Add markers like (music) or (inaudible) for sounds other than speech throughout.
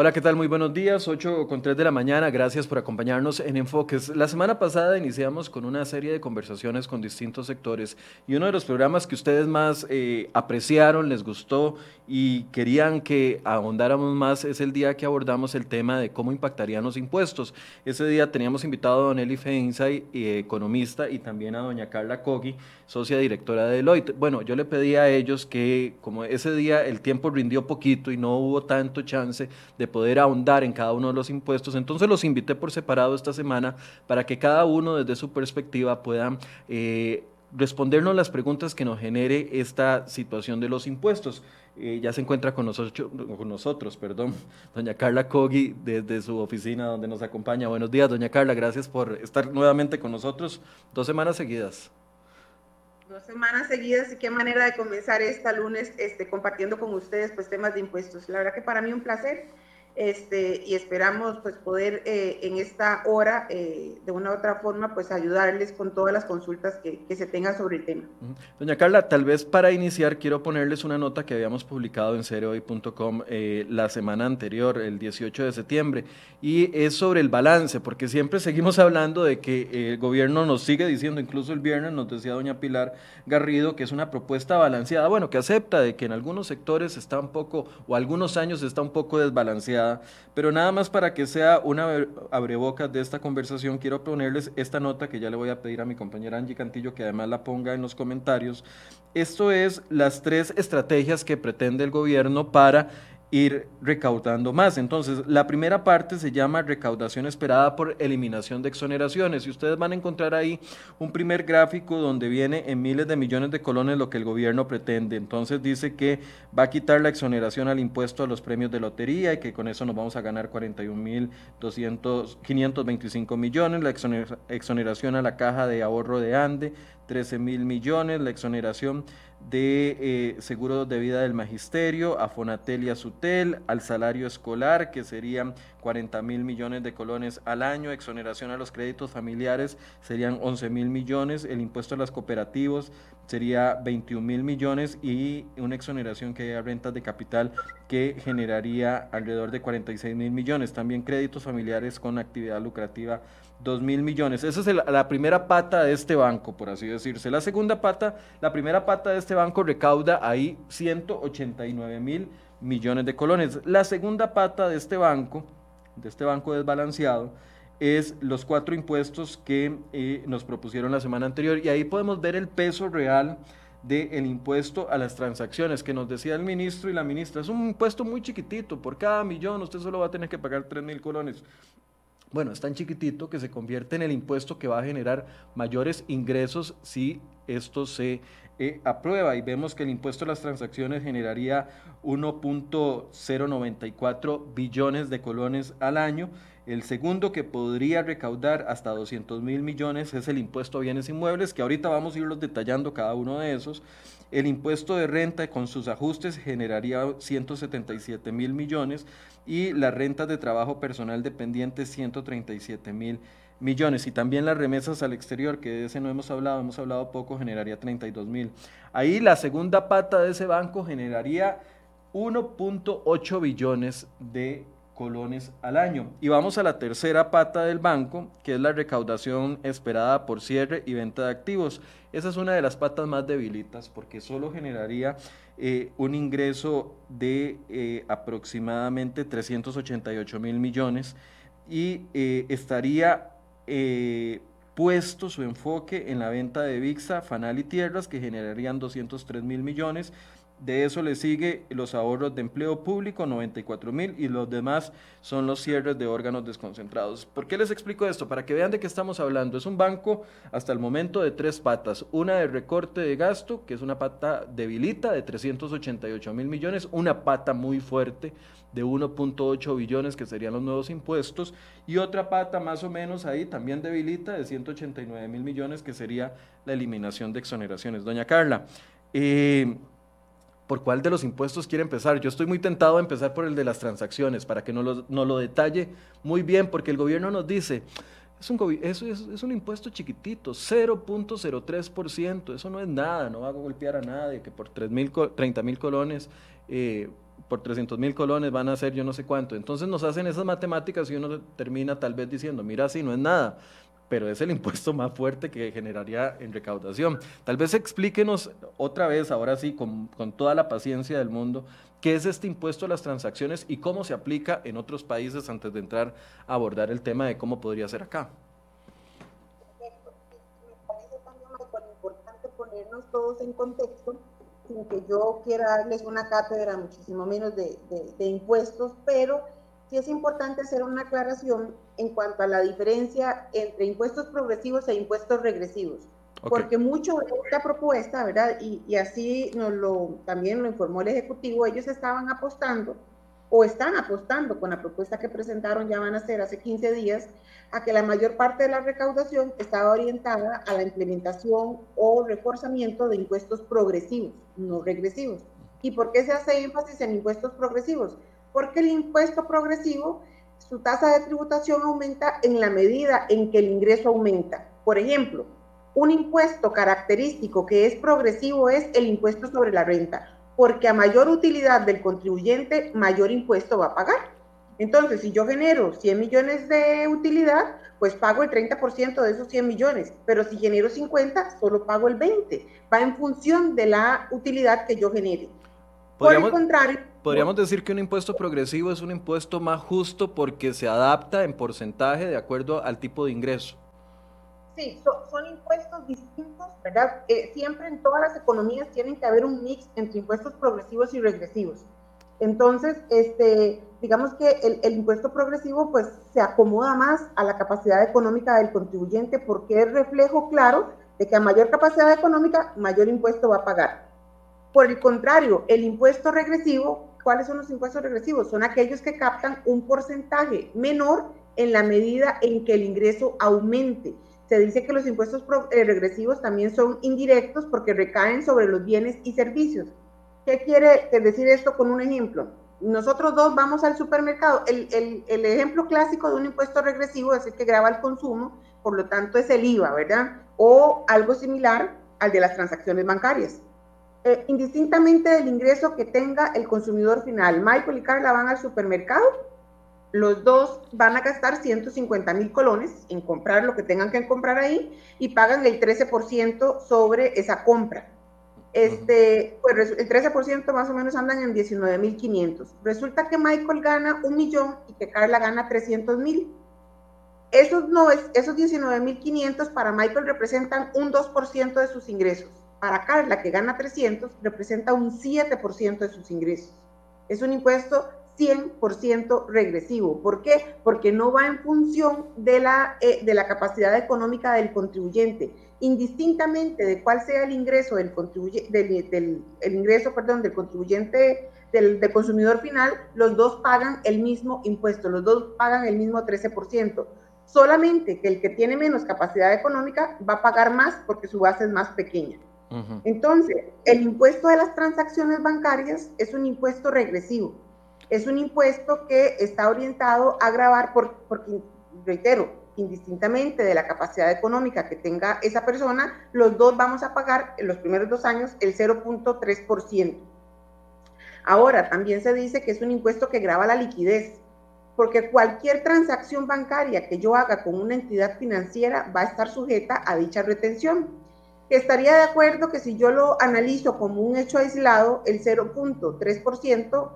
Hola, ¿qué tal? Muy buenos días, 8 con 3 de la mañana. Gracias por acompañarnos en Enfoques. La semana pasada iniciamos con una serie de conversaciones con distintos sectores y uno de los programas que ustedes más eh, apreciaron, les gustó y querían que ahondáramos más es el día que abordamos el tema de cómo impactarían los impuestos. Ese día teníamos invitado a don Eli Feinsay, eh, economista, y también a doña Carla Kogi, socia directora de Deloitte. Bueno, yo le pedí a ellos que como ese día el tiempo rindió poquito y no hubo tanto chance de poder ahondar en cada uno de los impuestos. Entonces los invité por separado esta semana para que cada uno desde su perspectiva pueda eh, respondernos las preguntas que nos genere esta situación de los impuestos. Eh, ya se encuentra con nosotros, con nosotros, perdón, doña Carla Kogi desde su oficina donde nos acompaña. Buenos días, doña Carla, gracias por estar nuevamente con nosotros dos semanas seguidas. Dos semanas seguidas y qué manera de comenzar esta lunes este, compartiendo con ustedes pues temas de impuestos. La verdad que para mí un placer este, y esperamos pues poder eh, en esta hora eh, de una u otra forma pues ayudarles con todas las consultas que, se tengan sobre el tema. Doña Carla, tal vez para iniciar quiero ponerles una nota que habíamos publicado en cereoy.com eh, la semana anterior, el 18 de septiembre, y es sobre el balance, porque siempre seguimos (laughs) hablando de que el gobierno nos sigue diciendo, incluso el viernes nos decía doña Pilar Garrido, que es una propuesta balanceada, bueno, que acepta de que en algunos sectores está un poco, o algunos años está un poco desbalanceada pero nada más para que sea una abreboca de esta conversación, quiero ponerles esta nota que ya le voy a pedir a mi compañera Angie Cantillo que además la ponga en los comentarios. Esto es las tres estrategias que pretende el gobierno para ir recaudando más. Entonces, la primera parte se llama recaudación esperada por eliminación de exoneraciones y ustedes van a encontrar ahí un primer gráfico donde viene en miles de millones de colones lo que el gobierno pretende. Entonces dice que va a quitar la exoneración al impuesto a los premios de lotería y que con eso nos vamos a ganar 41 mil 525 millones, la exoneración a la caja de ahorro de Ande, 13 mil millones, la exoneración de eh, seguro de vida del magisterio, a Fonatel y a Sutel, al salario escolar, que serían 40 mil millones de colones al año, exoneración a los créditos familiares serían 11 mil millones, el impuesto a las cooperativos sería 21 mil millones y una exoneración que haya rentas de capital que generaría alrededor de 46 mil millones. También créditos familiares con actividad lucrativa 2 mil millones. Esa es la primera pata de este banco, por así decirse. La segunda pata, la primera pata de este banco recauda ahí 189 mil millones de colones. La segunda pata de este banco, de este banco desbalanceado, es los cuatro impuestos que eh, nos propusieron la semana anterior y ahí podemos ver el peso real del impuesto a las transacciones que nos decía el ministro y la ministra. Es un impuesto muy chiquitito, por cada millón usted solo va a tener que pagar 3 mil colones. Bueno, es tan chiquitito que se convierte en el impuesto que va a generar mayores ingresos si esto se eh, aprueba y vemos que el impuesto a las transacciones generaría 1.094 billones de colones al año. El segundo que podría recaudar hasta 200 mil millones es el impuesto a bienes inmuebles, que ahorita vamos a irlos detallando cada uno de esos. El impuesto de renta con sus ajustes generaría 177 mil millones y las rentas de trabajo personal dependiente 137 mil millones y también las remesas al exterior, que de ese no hemos hablado, hemos hablado poco, generaría 32 mil. Ahí la segunda pata de ese banco generaría 1.8 billones de colones al año. Y vamos a la tercera pata del banco, que es la recaudación esperada por cierre y venta de activos. Esa es una de las patas más debilitas porque solo generaría eh, un ingreso de eh, aproximadamente 388 mil millones y eh, estaría puesto su enfoque en la venta de VIXA, Fanal y Tierras, que generarían 203 mil millones, de eso le sigue los ahorros de empleo público, 94 mil, y los demás son los cierres de órganos desconcentrados. ¿Por qué les explico esto? Para que vean de qué estamos hablando. Es un banco hasta el momento de tres patas. Una de recorte de gasto, que es una pata debilita de 388 mil millones, una pata muy fuerte de 1.8 billones, que serían los nuevos impuestos, y otra pata más o menos ahí también debilita de 189 mil millones, que sería la eliminación de exoneraciones. Doña Carla, eh, por cuál de los impuestos quiere empezar. Yo estoy muy tentado a empezar por el de las transacciones, para que nos lo, detalle muy bien, porque el gobierno nos dice, es un, es, es, un impuesto chiquitito, 0.03%, eso no es nada, no va a golpear a nadie, que por 30 mil colones eh, por 300 mil colones van a ser yo no sé cuánto. Entonces nos hacen esas matemáticas y uno termina tal vez diciendo, mira, si no es nada, pero es el impuesto más fuerte que generaría en recaudación. Tal vez explíquenos otra vez, ahora sí, con, toda la paciencia del mundo, qué es este impuesto a las transacciones y cómo se aplica en otros países antes de entrar a abordar el tema de cómo podría ser acá. Me parece también importante ponernos todos en contexto sin que yo quiera darles una cátedra muchísimo menos de, impuestos, pero sí es importante hacer una aclaración en cuanto a la diferencia entre impuestos progresivos e impuestos regresivos. Porque mucho de esta propuesta, ¿verdad? Y, y, así nos lo, también lo informó el Ejecutivo, ellos estaban apostando o están apostando con la propuesta que presentaron, ya van a ser hace 15 días, a que la mayor parte de la recaudación estaba orientada a la implementación o reforzamiento de impuestos progresivos, no regresivos. ¿Y por qué se hace énfasis en impuestos progresivos? Porque el impuesto progresivo, su tasa de tributación aumenta en la medida en que el ingreso aumenta. Por ejemplo, un impuesto característico que es progresivo es el impuesto sobre la renta, porque a mayor utilidad del contribuyente, mayor impuesto va a pagar. Entonces, si yo genero 100 millones de utilidad, pues pago el 30% de esos 100 millones, pero si genero 50, solo pago el 20. Va en función de la utilidad que yo genere. Por el contrario... Podríamos decir que un impuesto progresivo es un impuesto más justo porque se adapta en porcentaje de acuerdo al tipo de ingreso. Sí, son, impuestos distintos, ¿verdad? Eh, siempre en todas las economías tienen que haber un mix entre impuestos progresivos y regresivos. Entonces, este, digamos que el, el, impuesto progresivo pues se acomoda más a la capacidad económica del contribuyente porque es reflejo claro de que a mayor capacidad económica, mayor impuesto va a pagar. Por el contrario, el impuesto regresivo, ¿cuáles son los impuestos regresivos? Son aquellos que captan un porcentaje menor en la medida en que el ingreso aumente. Se dice que los impuestos eh, regresivos también son indirectos porque recaen sobre los bienes y servicios. ¿Qué quiere decir esto con un ejemplo? Nosotros dos vamos al supermercado. El, el, ejemplo clásico de un impuesto regresivo es el que graba el consumo, por lo tanto es el IVA, ¿verdad? O algo similar al de las transacciones bancarias. Eh, indistintamente del ingreso que tenga el consumidor final, Michael y Carla van al supermercado, los dos van a gastar 150 mil colones en comprar lo que tengan que comprar ahí y pagan el 13% sobre esa compra. Este, pues el 13% más o menos andan en 19.500. Resulta que Michael gana un millón y que Carla gana 300 mil. Esos, no, esos 19.500 para Michael representan un 2% de sus ingresos. Para Carla, que gana 300, representa un 7% de sus ingresos. Es un impuesto 100% regresivo. ¿Por qué? Porque no va en función de la, eh, de la capacidad económica del contribuyente indistintamente de cuál sea el ingreso del, del, el ingreso, perdón, del contribuyente, del, consumidor final, los dos pagan el mismo impuesto, los dos pagan el mismo 13%. Solamente que el que tiene menos capacidad económica va a pagar más porque su base es más pequeña. Entonces, el impuesto de las transacciones bancarias es un impuesto regresivo. Es un impuesto que está orientado a grabar, por, porque, reitero, indistintamente de la capacidad económica que tenga esa persona, los dos vamos a pagar en los primeros dos años el 0.3%. Ahora, también se dice que es un impuesto que grava la liquidez, porque cualquier transacción bancaria que yo haga con una entidad financiera va a estar sujeta a dicha retención. Estaría de acuerdo que si yo lo analizo como un hecho aislado, el 0.3%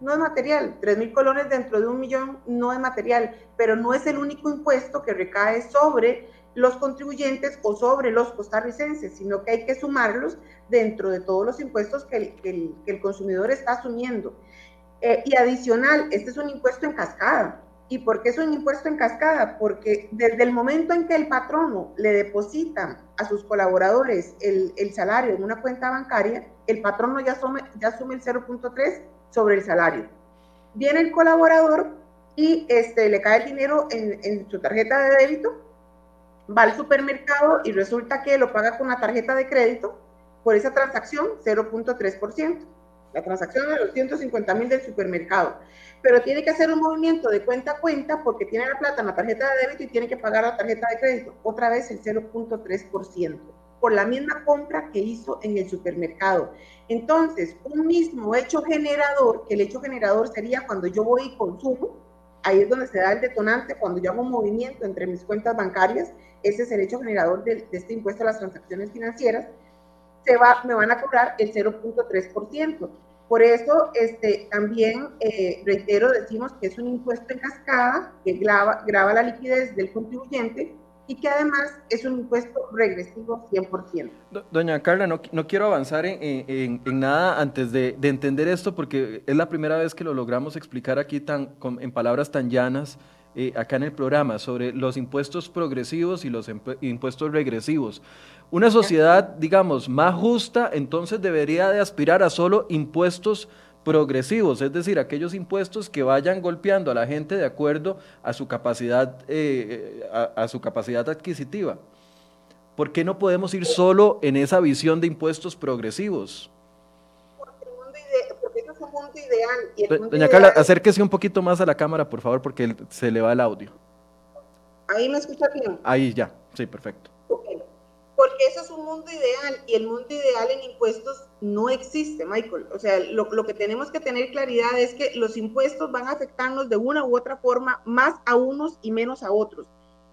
no es material. Tres mil colones dentro de un millón no es material, pero no es el único impuesto que recae sobre los contribuyentes o sobre los costarricenses, sino que hay que sumarlos dentro de todos los impuestos que el, consumidor está asumiendo. Eh, y adicional, este es un impuesto en cascada. ¿Y por qué es un impuesto en cascada? Porque desde el momento en que el patrono le deposita a sus colaboradores el, salario en una cuenta bancaria, el patrono ya asume, ya asume el 0.3 sobre el salario. Viene el colaborador y este, le cae el dinero en, su tarjeta de débito, va al supermercado y resulta que lo paga con la tarjeta de crédito por esa transacción 0.3%. La transacción de los 150 mil del supermercado. Pero tiene que hacer un movimiento de cuenta a cuenta porque tiene la plata en la tarjeta de débito y tiene que pagar la tarjeta de crédito. Otra vez el 0.3%. por la misma compra que hizo en el supermercado. Entonces, un mismo hecho generador, que el hecho generador sería cuando yo voy y consumo, ahí es donde se da el detonante, cuando yo hago un movimiento entre mis cuentas bancarias, ese es el hecho generador de, este impuesto a las transacciones financieras, se va, me van a cobrar el 0.3%. Por eso, este, también, eh, reitero, decimos que es un impuesto en cascada que grava, grava la liquidez del contribuyente y que además es un impuesto regresivo 100%. Doña Carla, no, no quiero avanzar en, en, en nada antes de, de, entender esto porque es la primera vez que lo logramos explicar aquí tan, con, en palabras tan llanas eh, acá en el programa sobre los impuestos progresivos y los impuestos regresivos. Una sociedad, digamos, más justa, entonces debería de aspirar a solo impuestos progresivos, es decir, aquellos impuestos que vayan golpeando a la gente de acuerdo a su capacidad, eh, a, su capacidad adquisitiva. ¿Por qué no podemos ir solo en esa visión de impuestos progresivos? Porque, eso es un mundo ideal. Doña Carla, acérquese un poquito más a la cámara, por favor, porque se le va el audio. Ahí me escucha bien. Ahí ya, sí, perfecto porque ese es un mundo ideal y el mundo ideal en impuestos no existe, Michael. O sea, lo, lo, que tenemos que tener claridad es que los impuestos van a afectarnos de una u otra forma, más a unos y menos a otros.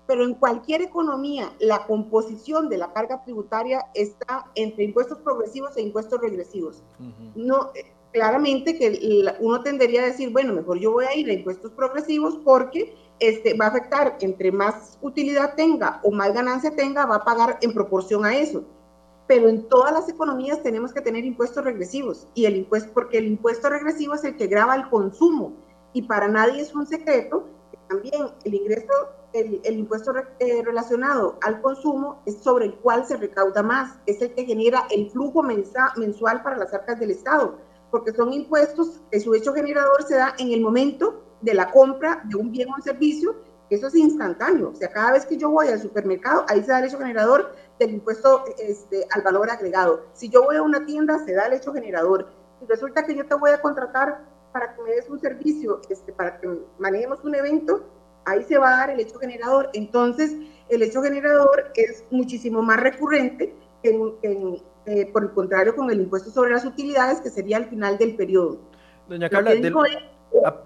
Pero en cualquier economía, la composición de la carga tributaria está entre impuestos progresivos e impuestos regresivos. No, eh, claramente que uno tendería a decir, bueno, mejor yo voy a ir a impuestos progresivos porque este, va a afectar, entre más utilidad tenga o más ganancia tenga, va a pagar en proporción a eso. Pero en todas las economías tenemos que tener impuestos regresivos, y el impuesto, porque el impuesto regresivo es el que graba el consumo, y para nadie es un secreto que también el ingreso, el, el impuesto eh, relacionado al consumo es sobre el cual se recauda más, es el que genera el flujo mensual para las arcas del Estado, porque son impuestos que su hecho generador se da en el momento de la compra de un bien o un servicio, eso es instantáneo. O sea, cada vez que yo voy al supermercado, ahí se da el hecho generador del impuesto este, al valor agregado. Si yo voy a una tienda, se da el hecho generador. Si resulta que yo te voy a contratar para que me des un servicio, este, para que manejemos un evento, ahí se va a dar el hecho generador. Entonces, el hecho generador es muchísimo más recurrente que, eh, por el contrario con el impuesto sobre las utilidades, que sería al final del periodo. Doña Carla, Ah.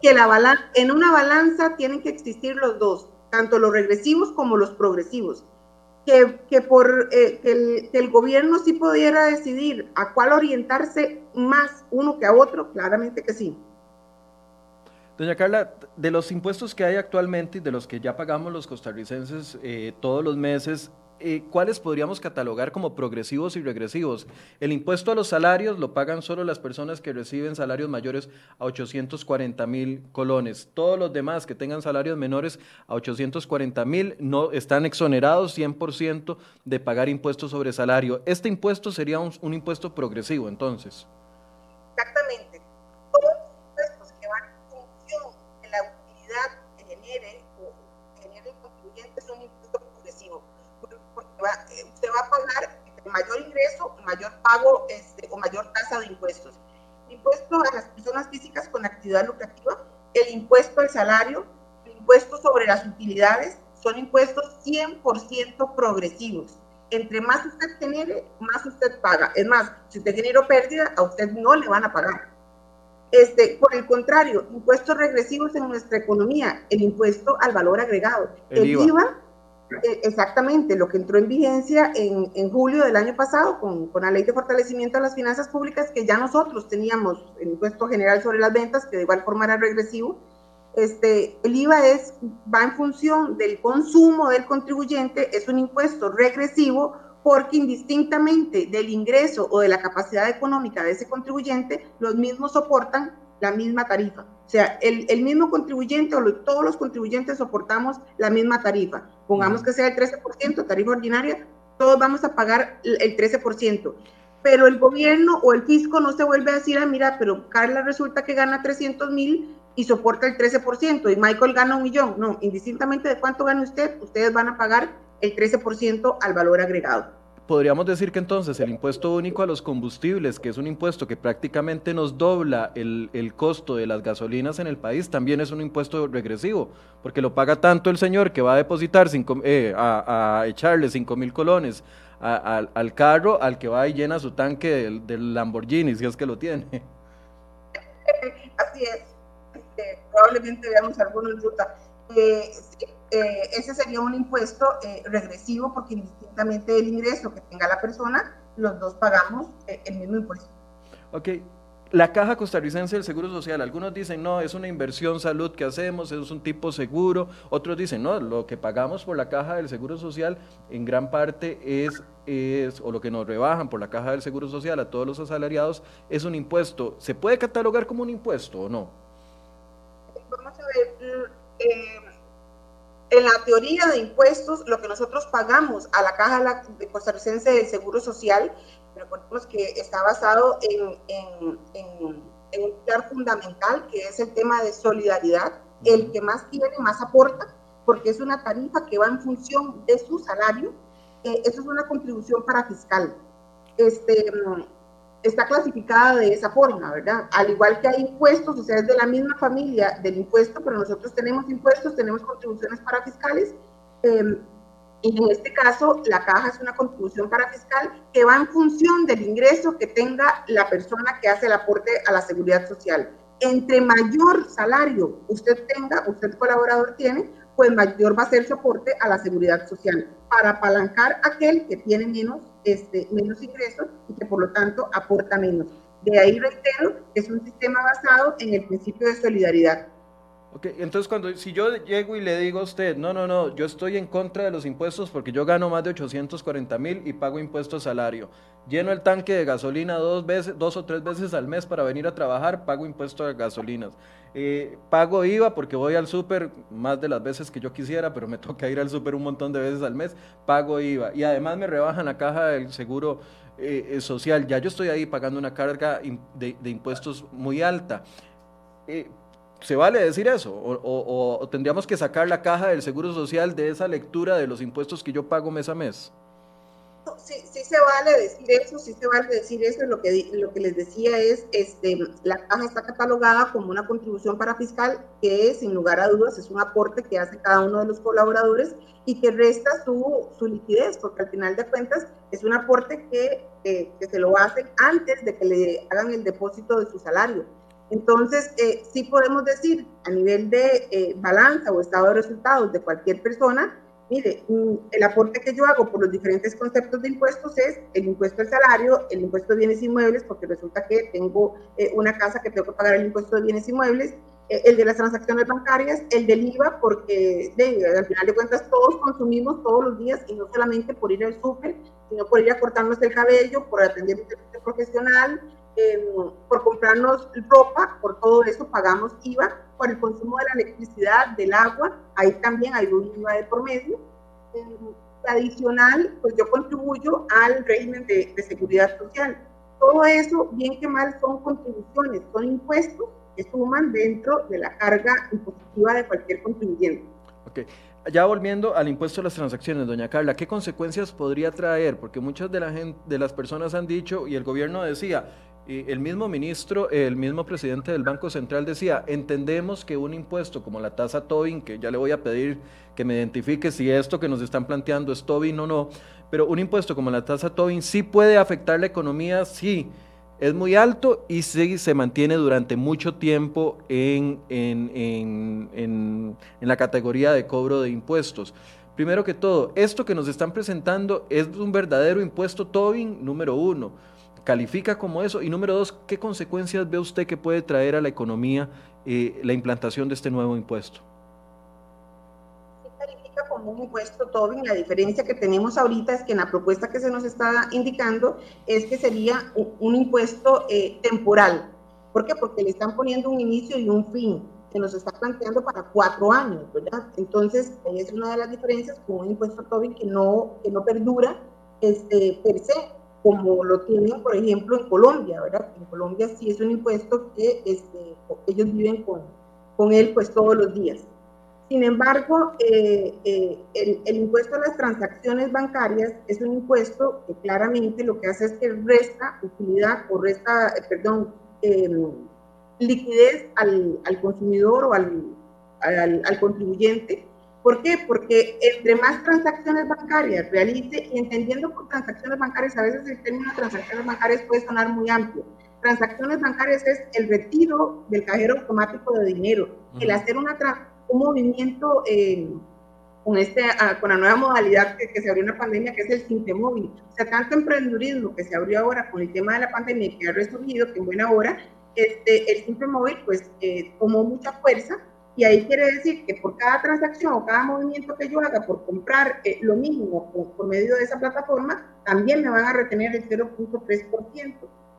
Que la en una balanza tienen que existir los dos, tanto los regresivos como los progresivos. Que, que por eh, que, el, que, el, gobierno sí pudiera decidir a cuál orientarse más uno que a otro, claramente que sí. Doña Carla, de los impuestos que hay actualmente y de los que ya pagamos los costarricenses eh, todos los meses, eh, ¿cuáles podríamos catalogar como progresivos y regresivos? El impuesto a los salarios lo pagan solo las personas que reciben salarios mayores a 840 mil colones. Todos los demás que tengan salarios menores a 840 mil no están exonerados 100% de pagar impuestos sobre salario. Este impuesto sería un, un impuesto progresivo, entonces. Exactamente. Todos los impuestos que van en función de la utilidad que genere o genere el contribuyente son impuestos progresivos usted va a pagar mayor ingreso, mayor pago este, o mayor tasa de impuestos. impuesto a las personas físicas con actividad lucrativa, el impuesto al salario, el impuesto sobre las utilidades, son impuestos 100% progresivos. Entre más usted genere, más usted paga. Es más, si usted generó pérdida, a usted no le van a pagar. Este, por el contrario, impuestos regresivos en nuestra economía, el impuesto al valor agregado. El, IVA eh, exactamente, lo que entró en vigencia en, en julio del año pasado con, con, la ley de fortalecimiento de las finanzas públicas, que ya nosotros teníamos el impuesto general sobre las ventas, que de igual forma era regresivo. Este, el IVA es, va en función del consumo del contribuyente, es un impuesto regresivo porque indistintamente del ingreso o de la capacidad económica de ese contribuyente, los mismos soportan la misma tarifa. O sea, el, el mismo contribuyente o todos los contribuyentes soportamos la misma tarifa. Pongamos que sea el 13%, tarifa ordinaria, todos vamos a pagar el 13%. Pero el gobierno o el fisco no se vuelve a decir, ah, mira, pero Carla resulta que gana 300 mil y soporta el 13% y Michael gana un millón. No, indistintamente de cuánto gana usted, ustedes van a pagar el 13% al valor agregado podríamos decir que entonces el impuesto único a los combustibles, que es un impuesto que prácticamente nos dobla el, el, costo de las gasolinas en el país, también es un impuesto regresivo, porque lo paga tanto el señor que va a depositar, cinco, eh, a, echarle 5 mil colones al carro al que va y llena su tanque del, Lamborghini, si es que lo tiene. (laughs) Así es. Este, probablemente veamos algunos ruta. Eh, eh, ese sería un impuesto eh, regresivo porque indistintamente del ingreso que tenga la persona, los dos pagamos el mismo impuesto. Ok, la caja costarricense del Seguro Social, algunos dicen, no, es una inversión salud que hacemos, es un tipo seguro, otros dicen, no, lo que pagamos por la caja del Seguro Social en gran parte es, es, o lo que nos rebajan por la caja del Seguro Social a todos los asalariados, es un impuesto. ¿Se puede catalogar como un impuesto o no? Vamos a ver, eh, en la teoría de impuestos, lo que nosotros pagamos a la caja costarricense del Seguro Social recordemos que está basado en, un pilar fundamental, que es el tema de solidaridad. El que más tiene, más aporta, porque es una tarifa que va en función de su salario. Eh, eso es una contribución para fiscal. Este, está clasificada de esa forma, ¿verdad? Al igual que hay impuestos, o sea, es de la misma familia del impuesto, pero nosotros tenemos impuestos, tenemos contribuciones para fiscales. Eh, y en este caso, la caja es una contribución para fiscal que va en función del ingreso que tenga la persona que hace el aporte a la seguridad social. Entre mayor salario usted tenga, usted colaborador tiene, pues mayor va a ser su aporte a la seguridad social para apalancar aquel que tiene menos, este, menos ingresos y que por lo tanto aporta menos. De ahí reitero, es un sistema basado en el principio de solidaridad. Ok, entonces cuando, si yo llego y le digo a usted, no, no, no, yo estoy en contra de los impuestos porque yo gano más de 840 mil y pago impuestos salario. Lleno el tanque de gasolina dos veces, dos o tres veces al mes para venir a trabajar, pago impuestos de gasolinas. Eh, pago IVA porque voy al súper más de las veces que yo quisiera, pero me (laughs) toca ir al súper un montón de veces al mes, pago IVA. Y además me rebajan la caja del seguro eh, eh, social. Ya yo estoy ahí pagando una carga de impuestos muy alta. ¿Se vale decir eso? O, tendríamos que sacar la caja del Seguro Social de esa lectura de los impuestos que yo pago mes a mes? Sí, sí se vale decir eso, sí se vale decir eso. Lo que, lo que les decía es, este, la caja está catalogada como una contribución para fiscal que sin lugar a dudas es un aporte que hace cada uno de los colaboradores y que resta su, su liquidez, porque al final de cuentas es un aporte que, que se lo hacen antes de que le hagan el depósito de su salario entonces, eh, sí podemos decir a nivel de eh, balanza o estado de resultados de cualquier persona, mire, mm, el aporte que yo hago por los diferentes conceptos de impuestos es el impuesto al salario, el impuesto de bienes inmuebles, porque resulta que tengo eh, una casa que tengo que pagar el impuesto de bienes inmuebles, eh, el de las transacciones bancarias, el del IVA, porque al final de cuentas todos consumimos todos los días y no solamente por ir al súper, sino por ir a cortarnos el cabello, por atender un servicio profesional, por comprarnos ropa, por todo eso pagamos IVA, por el consumo de la electricidad, del agua, ahí también hay un IVA de por medio. adicional, pues yo contribuyo al régimen de, de seguridad social. Todo eso, bien que mal, son contribuciones, son impuestos que suman dentro de la carga impositiva de cualquier contribuyente. Okay ya volviendo al impuesto a las transacciones, doña Carla, ¿qué consecuencias podría traer? Porque muchas de, la gente, de las personas han dicho, y el gobierno decía, y el mismo ministro, el mismo presidente del Banco Central decía, entendemos que un impuesto como la tasa Tobin, que ya le voy a pedir que me identifique si esto que nos están planteando es Tobin o no, pero un impuesto como la tasa Tobin sí puede afectar la economía, sí, es muy alto y sí se mantiene durante mucho tiempo en, en, la categoría de cobro de impuestos. Primero que todo, esto que nos están presentando es un verdadero impuesto Tobin número uno. ¿Califica como eso? Y número dos, ¿qué consecuencias ve usted que puede traer a la economía eh, la implantación de este nuevo impuesto? como un impuesto Tobin. La diferencia que tenemos ahorita es que en la propuesta que se nos está indicando es que sería un, impuesto eh, temporal. ¿Por qué? Porque le están poniendo un inicio y un fin que nos está planteando para cuatro años, ¿verdad? Entonces, es una de las diferencias con un impuesto Tobin que no, que no perdura este, per se, como lo tienen, por ejemplo, en Colombia, ¿verdad? En Colombia sí es un impuesto que este, ellos viven con, con él pues todos los días. Sin embargo, eh, eh, el, impuesto a las transacciones bancarias es un impuesto que claramente lo que hace es que resta utilidad o resta, eh, perdón, em, liquidez al, consumidor o al, al, contribuyente ¿Por qué? Porque entre más transacciones bancarias realice, y entendiendo por transacciones bancarias, a veces el término transacciones bancarias puede sonar muy amplio. Transacciones bancarias es el retiro del cajero automático de dinero, el hacer una un movimiento eh, con, este, ah, con la nueva modalidad que, se abrió en la pandemia, que es el Simple Móvil. O sea, tanto emprendedurismo que se abrió ahora con el tema de la pandemia que ha resurgido, que en buena hora, este, el Simple Móvil pues eh, tomó mucha fuerza y ahí quiere decir que por cada transacción o cada movimiento que yo haga por comprar eh, lo mismo por, medio de esa plataforma, también me van a retener el 0.3%.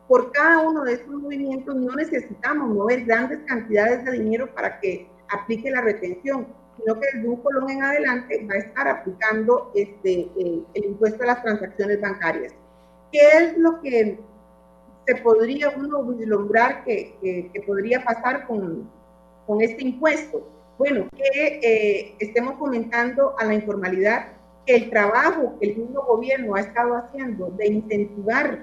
Por cada uno de estos movimientos no necesitamos mover grandes cantidades de dinero para que aplique la retención, sino que desde un colón en adelante va a estar aplicando este, el, impuesto a las transacciones bancarias. ¿Qué es lo que se podría uno vislumbrar que, que podría pasar con, con este impuesto? Bueno, que eh, estemos comentando a la informalidad que el trabajo que el mismo gobierno ha estado haciendo de incentivar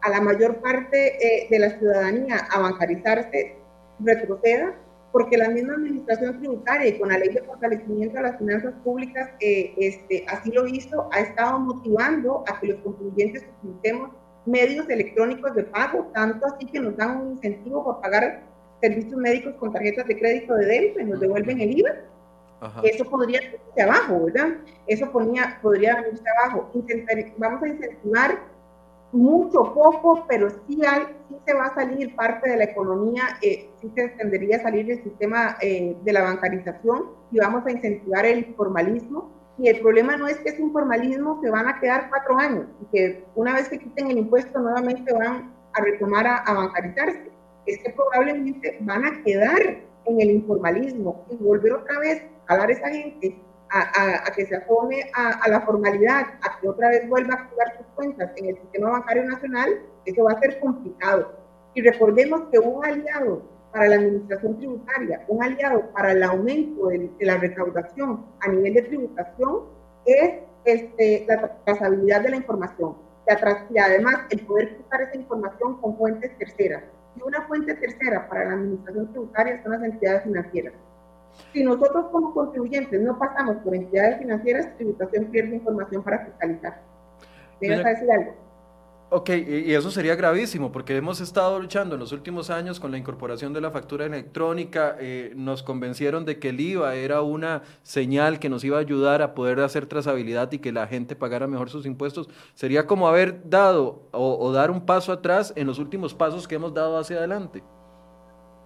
a la mayor parte eh, de la ciudadanía a bancarizarse retroceda, porque la misma administración tributaria y con la ley de fortalecimiento de las finanzas públicas, eh, este, así lo hizo, ha estado motivando a que los contribuyentes utilicemos medios electrónicos de pago, tanto así que nos dan un incentivo para pagar servicios médicos con tarjetas de crédito de y nos devuelven el IVA. Eso podría irse abajo, ¿verdad? Eso ponía, podría venirse abajo. Intentar, vamos a incentivar mucho, poco, pero sí, hay, sí se va a salir parte de la economía, eh, sí se tendería a salir del sistema eh, de la bancarización y vamos a incentivar el informalismo. Y el problema no es que ese informalismo se van a quedar cuatro años y que una vez que quiten el impuesto nuevamente van a retomar a, a bancarizarse es que probablemente van a quedar en el informalismo y volver otra vez a dar a esa gente a, que se apone a, la formalidad, a que otra vez vuelva a activar sus cuentas en el sistema bancario nacional, eso va a ser complicado. Y recordemos que un aliado para la administración tributaria, un aliado para el aumento de, la recaudación a nivel de tributación es este, la trazabilidad de la información. Y además el poder cruzar esa información con fuentes terceras. Y una fuente tercera para la administración tributaria son las entidades financieras. Si nosotros como contribuyentes no pasamos por entidades financieras, tributación pierde información para fiscalizar. ¿Me vas a decir algo? Ok, y eso sería gravísimo porque hemos estado luchando en los últimos años con la incorporación de la factura electrónica, eh, nos convencieron de que el IVA era una señal que nos iba a ayudar a poder hacer trazabilidad y que la gente pagara mejor sus impuestos. Sería como haber dado o, dar un paso atrás en los últimos pasos que hemos dado hacia adelante.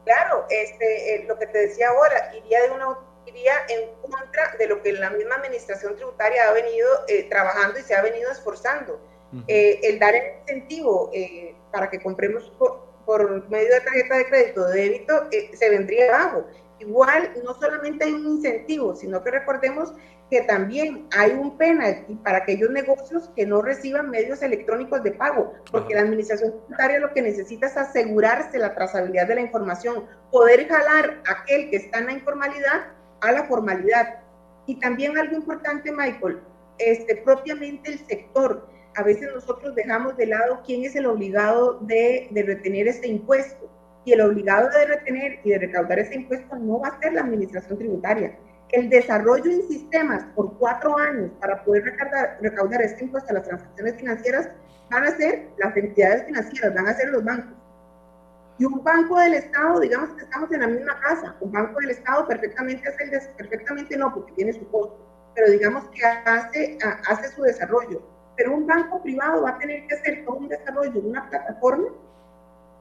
Claro, este, eh, lo que te decía ahora, iría, de una, iría en contra de lo que la misma administración tributaria ha venido eh, trabajando y se ha venido esforzando eh, el dar el incentivo eh, para que compremos por, medio de tarjeta de crédito de débito eh, se vendría abajo. Igual, no solamente hay un incentivo, sino que recordemos que también hay un penalty para aquellos negocios que no reciban medios electrónicos de pago, porque la administración tributaria lo que necesita es asegurarse la trazabilidad de la información, poder jalar a aquel que está en la informalidad a la formalidad. Y también algo importante, Michael, este, propiamente el sector a veces nosotros dejamos de lado quién es el obligado de, de, retener ese impuesto. Y el obligado de retener y de recaudar ese impuesto no va a ser la administración tributaria. El desarrollo en sistemas por cuatro años para poder recaudar, recaudar este impuesto a las transacciones financieras van a ser las entidades financieras, van a ser los bancos. Y un banco del Estado, digamos que estamos en la misma casa, un banco del Estado perfectamente hace el perfectamente no, porque tiene su costo, pero digamos que hace, hace su desarrollo pero un banco privado va a tener que hacer todo un desarrollo de una plataforma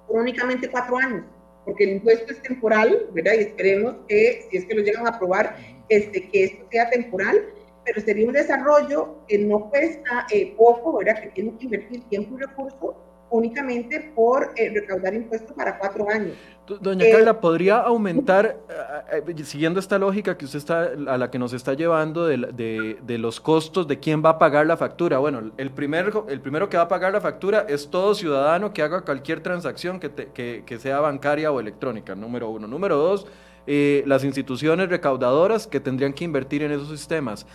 por únicamente cuatro años, porque el impuesto es temporal, ¿verdad? Y esperemos que, si es que lo llegan a aprobar, este, que esto sea temporal, pero sería un desarrollo que no cuesta eh, poco, ¿verdad? Que tiene que invertir tiempo y recursos únicamente por eh, recaudar impuestos para cuatro años. Doña Carla, ¿podría aumentar, eh, eh, siguiendo esta lógica que usted está, a la que nos está llevando de, de, los costos de quién va a pagar la factura? Bueno, el, primer, el primero que va a pagar la factura es todo ciudadano que haga cualquier transacción que, que, que sea bancaria o electrónica, número uno. Número dos, las instituciones recaudadoras que tendrían que invertir en esos sistemas.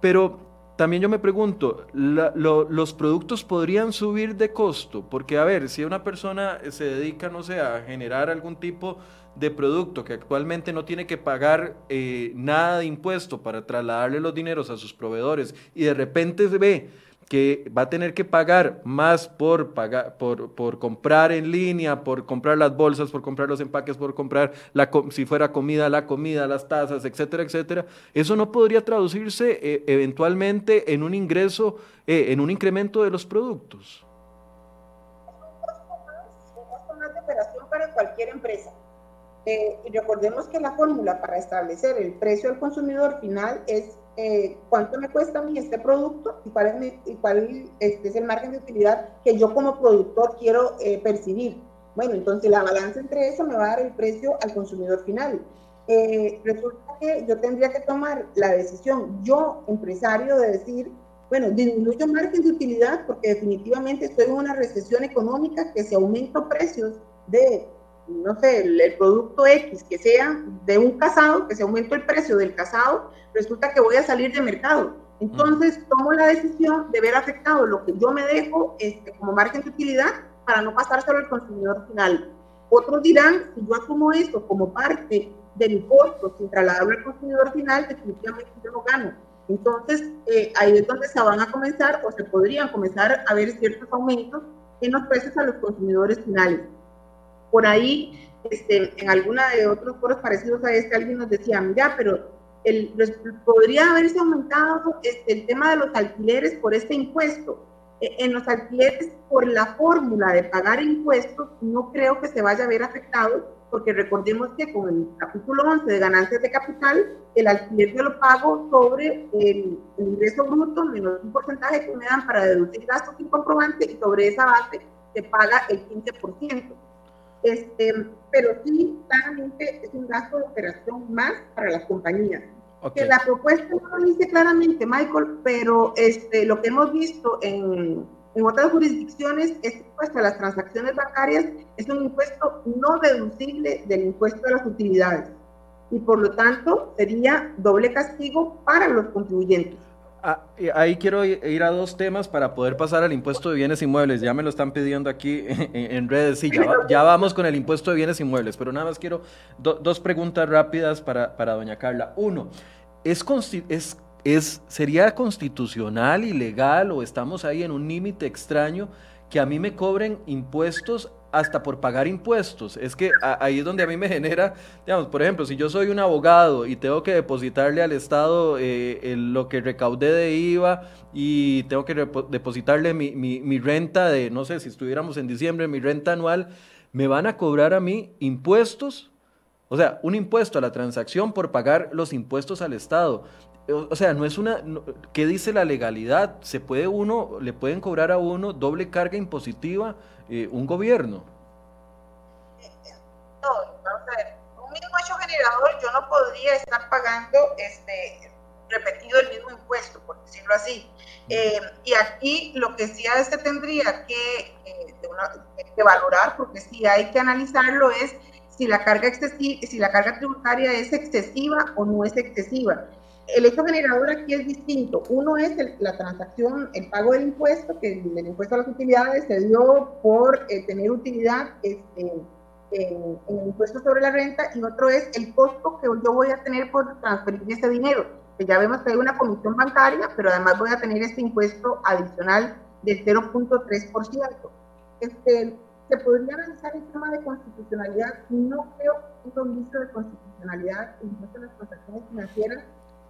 Pero también yo me pregunto, ¿los productos podrían subir de costo? Porque, a ver, si una persona se dedica, no sé, a generar algún tipo de producto que actualmente no tiene que pagar eh, nada de impuesto para trasladarle los dineros a sus proveedores y de repente se ve que va a tener que pagar más por, pagar, por, por, comprar en línea, por comprar las bolsas, por comprar los empaques, por comprar, la, si fuera comida, la comida, las tazas, etcétera, etcétera. Eso no podría traducirse eh, eventualmente en un ingreso, eh, en un incremento de los productos. De operación para cualquier empresa. Eh, recordemos que la fórmula para establecer el precio al consumidor final es eh, cuánto me cuesta a mí este producto y cuál, es, el margen de utilidad que yo como productor quiero eh, percibir. Bueno, entonces la balanza entre eso me va a dar el precio al consumidor final. Eh, resulta que yo tendría que tomar la decisión, yo empresario, de decir, bueno, disminuyo margen de utilidad porque definitivamente estoy en una recesión económica que si aumento precios de no sé, el, producto X que sea de un casado, que se aumente el precio del casado, resulta que voy a salir de mercado. Entonces tomo la decisión de ver afectado lo que yo me dejo este, como margen de utilidad para no pasárselo al consumidor final. Otros dirán, si yo asumo esto como parte del impuesto sin trasladarlo al consumidor final, definitivamente yo no gano. Entonces, eh, ahí es donde se van a comenzar o se podrían comenzar a ver ciertos aumentos en los precios a los consumidores finales. Por ahí, este, en alguna de otros foros parecidos a este, alguien nos decía, mira, pero el, podría haberse aumentado este, el tema de los alquileres por este impuesto. E, en los alquileres, por la fórmula de pagar impuestos, no creo que se vaya a ver afectado, porque recordemos que con el capítulo 11 de ganancias de capital, el alquiler yo lo pago sobre el, el ingreso bruto menos un porcentaje que me dan para deducir gastos sin comprobante y sobre esa base se paga el 15%. Este, pero sí, claramente es un gasto de operación más para las compañías. Que la propuesta no lo dice claramente, Michael, pero este, lo que hemos visto en, en otras jurisdicciones es que impuesto a las transacciones bancarias es un impuesto no deducible del impuesto a las utilidades y por lo tanto sería doble castigo para los contribuyentes. Ah, ahí quiero ir a dos temas para poder pasar al impuesto de bienes inmuebles. Ya me lo están pidiendo aquí (laughs) en, redes. Sí, ya, vamos con el impuesto de bienes inmuebles, pero nada más quiero dos preguntas rápidas para, para doña Carla. Uno, ¿es, es, es, ¿sería constitucional y legal o estamos ahí en un límite extraño que a mí me cobren impuestos hasta por pagar impuestos. Es que ahí es donde a mí me (laughs) genera, digamos, por ejemplo, si yo soy un abogado y tengo que depositarle al Estado eh, lo que recaudé de IVA y tengo que depositarle mi, mi, renta de, no sé, si estuviéramos en diciembre, mi renta anual, me van a cobrar a mí impuestos. O sea, un impuesto a la transacción por pagar los impuestos al Estado. O sea, no es una. ¿Qué dice la legalidad? ¿Se puede uno, le pueden cobrar a uno doble carga impositiva eh, un gobierno? No, vamos a ver. Un mismo hecho generador, yo no podría estar pagando este repetido el mismo impuesto, por decirlo así. Eh, y aquí lo que sí se tendría que, eh, que valorar, porque sí hay que analizarlo, es si la carga excesiva, si la carga tributaria es excesiva o no es excesiva el hecho generador aquí es distinto. Uno es la transacción, el pago del impuesto, que el, impuesto a las utilidades se dio por eh, tener utilidad este, en, el impuesto sobre la renta, y otro es el costo que yo voy a tener por transferir ese dinero. Que ya vemos que hay una comisión bancaria, pero además voy a tener este impuesto adicional del 0.3%. Este, se podría analizar el tema de constitucionalidad. No creo que un visto de constitucionalidad en las transacciones financieras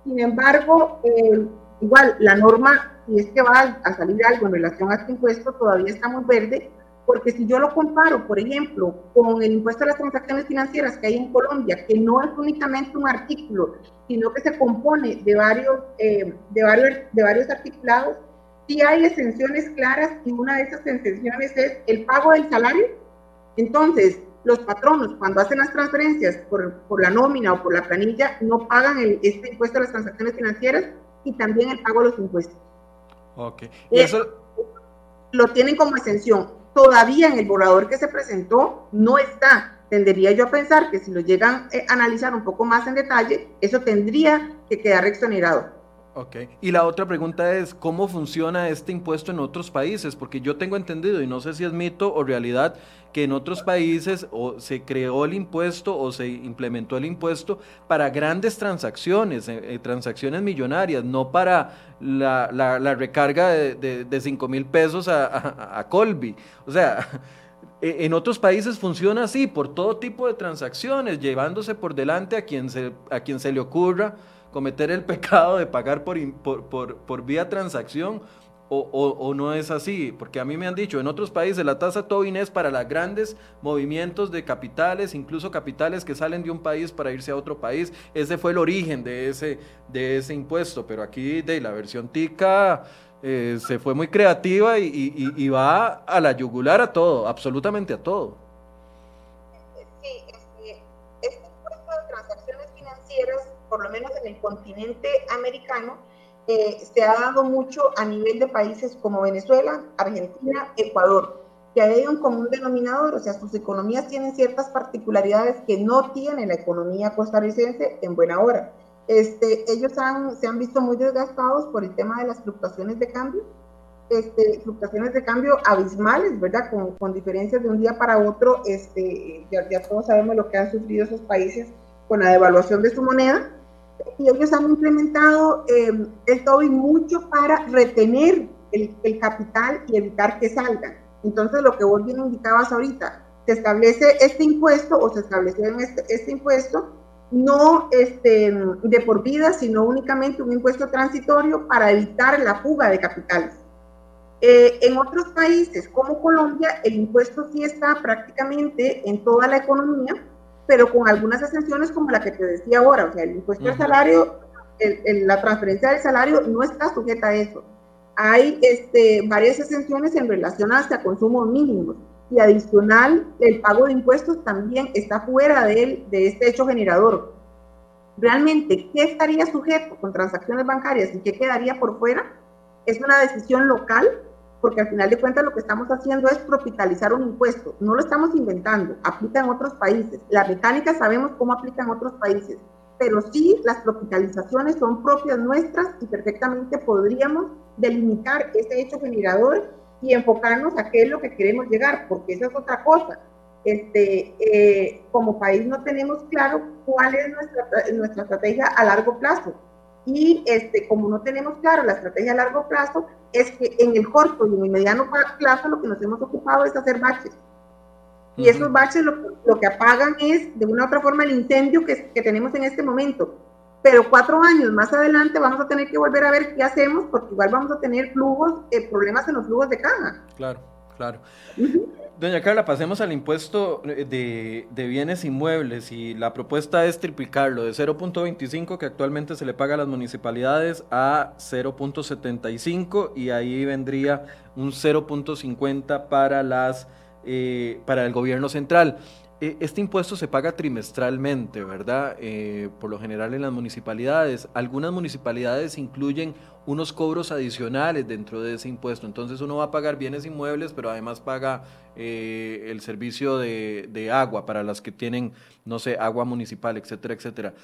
sin embargo, eh, igual la norma, si es que va a salir algo en relación a este impuesto, todavía estamos verde, porque si yo lo comparo, por ejemplo, con el impuesto a las transacciones financieras que hay en Colombia, que no es únicamente un artículo, sino que se compone de varios, eh, de varios, de varios articulados, sí hay exenciones claras y una de esas exenciones es el pago del salario. Entonces, los patronos cuando hacen las transferencias por, por la nómina o por la planilla no pagan el, este impuesto a las transacciones financieras y también el pago de los impuestos. Ok. ¿Y eso... Lo tienen como exención. Todavía en el borrador que se presentó no está. Tendería yo a pensar que si lo llegan a analizar un poco más en detalle, eso tendría que quedar exonerado. Ok, y la otra pregunta es, ¿cómo funciona este impuesto en otros países? Porque yo tengo entendido, y no sé si es mito o realidad, que en otros países o se creó el impuesto o se implementó el impuesto para grandes transacciones, eh, eh, transacciones millonarias, no para la, la, recarga de, de, 5 mil pesos a, a Colby. O sea, (laughs) e, en otros países funciona así, por todo tipo de transacciones, llevándose por delante a quien se, a quien se le ocurra cometer el pecado de pagar por, por, por, vía transacción o, o, no es así, porque a mí me han dicho, en otros países la tasa Tobin es para los grandes movimientos de capitales, incluso capitales que salen de un país para irse a otro país, ese fue el origen de ese, de ese impuesto, pero aquí de la versión TICA eh, se fue muy creativa y, y, y, va a la yugular a todo, absolutamente a todo. Por lo menos en el continente americano, eh, se ha dado mucho a nivel de países como Venezuela, Argentina, Ecuador, que hay un común denominador, o sea, sus economías tienen ciertas particularidades que no tiene la economía costarricense en buena hora. Este, ellos han, se han visto muy desgastados por el tema de las fluctuaciones de cambio, este, fluctuaciones de cambio abismales, ¿verdad? Con, con diferencias de un día para otro, este, ya, ya todos sabemos lo que han sufrido esos países con la devaluación de su moneda y ellos han implementado eh, el TOBI mucho para retener el, el, capital y evitar que salga. Entonces, lo que vos bien indicabas ahorita, se establece este impuesto o se estableció este, este impuesto no este, de por vida, sino únicamente un impuesto transitorio para evitar la fuga de capitales. Eh, en otros países como Colombia, el impuesto sí está prácticamente en toda la economía, pero con algunas exenciones como la que te decía ahora, o sea, el impuesto al salario, la transferencia del salario no está sujeta a eso. Hay este, varias exenciones en relación hasta consumos mínimos y adicional, el pago de impuestos también está fuera de, de este hecho generador. Realmente, ¿qué estaría sujeto con transacciones bancarias y qué quedaría por fuera? Es una decisión local porque al final de cuentas lo que estamos haciendo es propitalizar un impuesto, no lo estamos inventando, aplica en otros países. La mecánica sabemos cómo aplica en otros países, pero sí las propitalizaciones son propias nuestras y perfectamente podríamos delimitar ese hecho generador y enfocarnos a qué es lo que queremos llegar, porque esa es otra cosa. Este, eh, como país no tenemos claro cuál es nuestra, nuestra estrategia a largo plazo. Y este, como no tenemos claro la estrategia a largo plazo, es que en el corto y en el mediano plazo lo que nos hemos ocupado es hacer baches. Y esos baches lo, lo, que apagan es de una u otra forma el incendio que, que, tenemos en este momento. Pero cuatro años más adelante vamos a tener que volver a ver qué hacemos porque igual vamos a tener flujos, eh, problemas en los flujos de caja. Claro, claro. Doña Carla, pasemos al impuesto de, de, bienes inmuebles y la propuesta es triplicarlo de 0.25 que actualmente se le paga a las municipalidades a 0.75 y ahí vendría un 0.50 para las eh, para el gobierno central. Eh, este impuesto se paga trimestralmente, ¿verdad? Eh, por lo general en las municipalidades. Algunas municipalidades incluyen unos cobros adicionales dentro de ese impuesto. Entonces uno va a pagar bienes inmuebles, pero además paga eh, el servicio de, agua para las que tienen, no sé, agua municipal, etcétera, etcétera.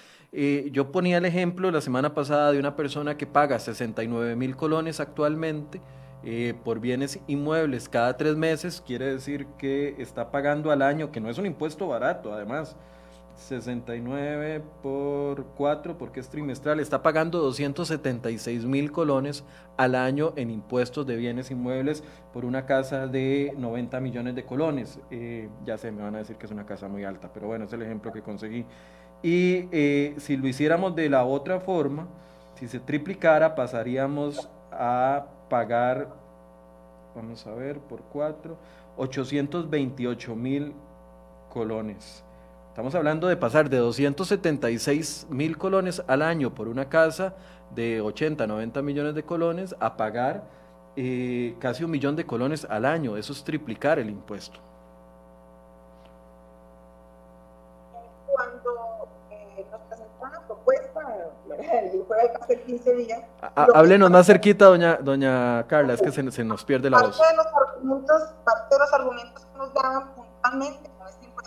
yo ponía el ejemplo la semana pasada de una persona que paga 69 mil colones actualmente eh, por bienes inmuebles cada tres meses, quiere decir que está pagando al año, que no es un impuesto barato, además, 69 por 4, porque es trimestral, está pagando 276 mil colones al año en impuestos de bienes inmuebles por una casa de 90 millones de colones. Eh, ya sé, me van a decir que es una casa muy alta, pero bueno, es el ejemplo que conseguí. Y eh, si lo hiciéramos de la otra forma, si se triplicara, pasaríamos a pagar, vamos a ver, por 4, 828 mil colones. Estamos hablando de pasar de 276 mil colones al año por una casa de 80, 90 millones de colones a pagar eh, casi un millón de colones al año. Eso es triplicar el impuesto. Cuando eh, nos presentó una propuesta hace 15 días. háblenos más cerquita, doña, doña Carla, es que se, se nos pierde la parte voz. De los argumentos, parte de los argumentos que nos daban puntualmente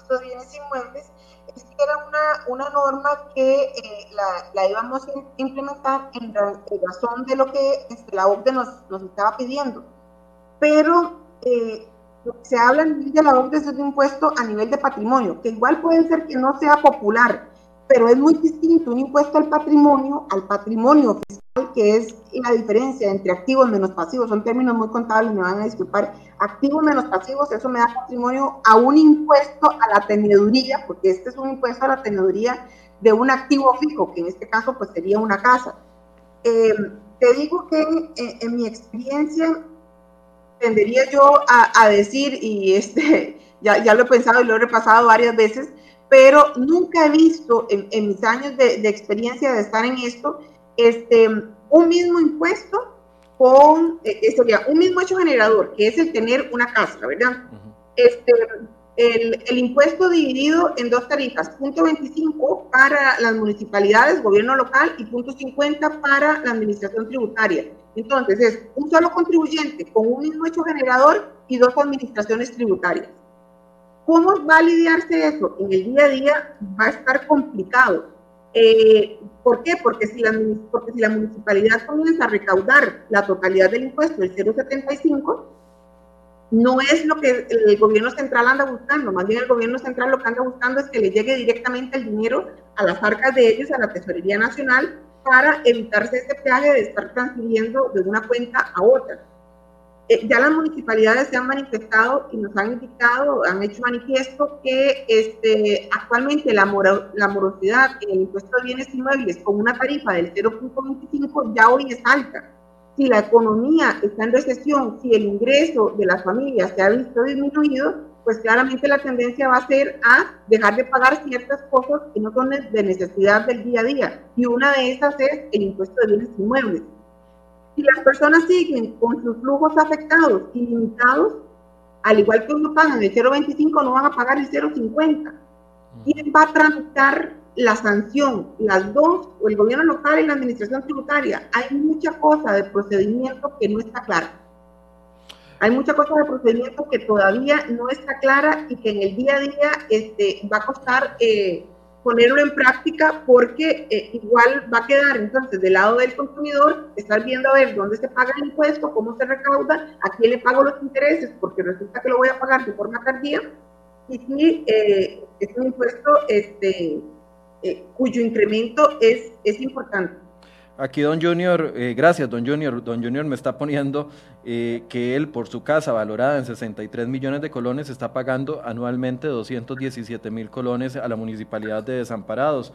de bienes inmuebles es que era una, una norma que eh, la, íbamos a implementar en, razón de lo que este, la OCDE nos, nos estaba pidiendo. Pero eh, se habla de la OCDE es un impuesto a nivel de patrimonio, que igual puede ser que no sea popular, pero es muy distinto un impuesto al patrimonio al patrimonio fiscal, que es la diferencia entre activos menos pasivos, son términos muy contables, me van a disculpar, activos menos pasivos, eso me da patrimonio a un impuesto a la teneduría, porque este es un impuesto a la teneduría de un activo fijo, que en este caso pues sería una casa. Eh, te digo que eh, en mi experiencia tendería yo a, decir, y este, (laughs) ya, ya, lo he pensado y lo he repasado varias veces, pero nunca he visto en, mis años de, experiencia de estar en esto, este, un mismo impuesto con, eh, sería un mismo hecho generador, que es el tener una casa, ¿verdad? este, el, el, impuesto dividido en dos tarifas, punto 25 para las municipalidades, gobierno local, y punto 50 para la administración tributaria. Entonces es un solo contribuyente con un mismo hecho generador y dos administraciones tributarias. ¿Cómo va a lidiarse eso? En el día a día va a estar complicado. Eh, ¿Por qué? Porque si, la, municipalidad comienza a recaudar la totalidad del impuesto, el 0,75, no es lo que el gobierno central anda buscando, más bien el gobierno central lo que anda buscando es que le llegue directamente el dinero a las arcas de ellos, a la Tesorería Nacional, para evitarse ese peaje de estar transfiriendo de una cuenta a otra. Eh, ya las municipalidades se han manifestado y nos han indicado, han hecho manifiesto que este, actualmente la, la morosidad en el impuesto de bienes inmuebles con una tarifa del 0.25 ya hoy es alta si la economía está en recesión, si el ingreso de las familias se ha visto disminuido, pues claramente la tendencia va a ser a dejar de pagar ciertas cosas que no son de necesidad del día a día. Y una de esas es el impuesto de bienes inmuebles. Si las personas siguen con sus flujos afectados y limitados, al igual que uno pagan el 0,25, no van a pagar el 0,50. ¿Quién va a tramitar la sanción, las dos, o el gobierno local y la administración tributaria, hay mucha cosa de procedimiento que no está clara. Hay mucha cosa de procedimiento que todavía no está clara y que en el día a día este, va a costar eh, ponerlo en práctica porque eh, igual va a quedar entonces del lado del consumidor estar viendo a ver dónde se paga el impuesto, cómo se recauda, a quién le pago los intereses, porque resulta que lo voy a pagar de forma tardía y si eh, es un impuesto este, eh, cuyo incremento es, es importante. Aquí don Junior, eh, gracias don Junior, don Junior me está poniendo eh, que él por su casa valorada en 63 millones de colones está pagando anualmente 217 mil colones a la municipalidad de Desamparados.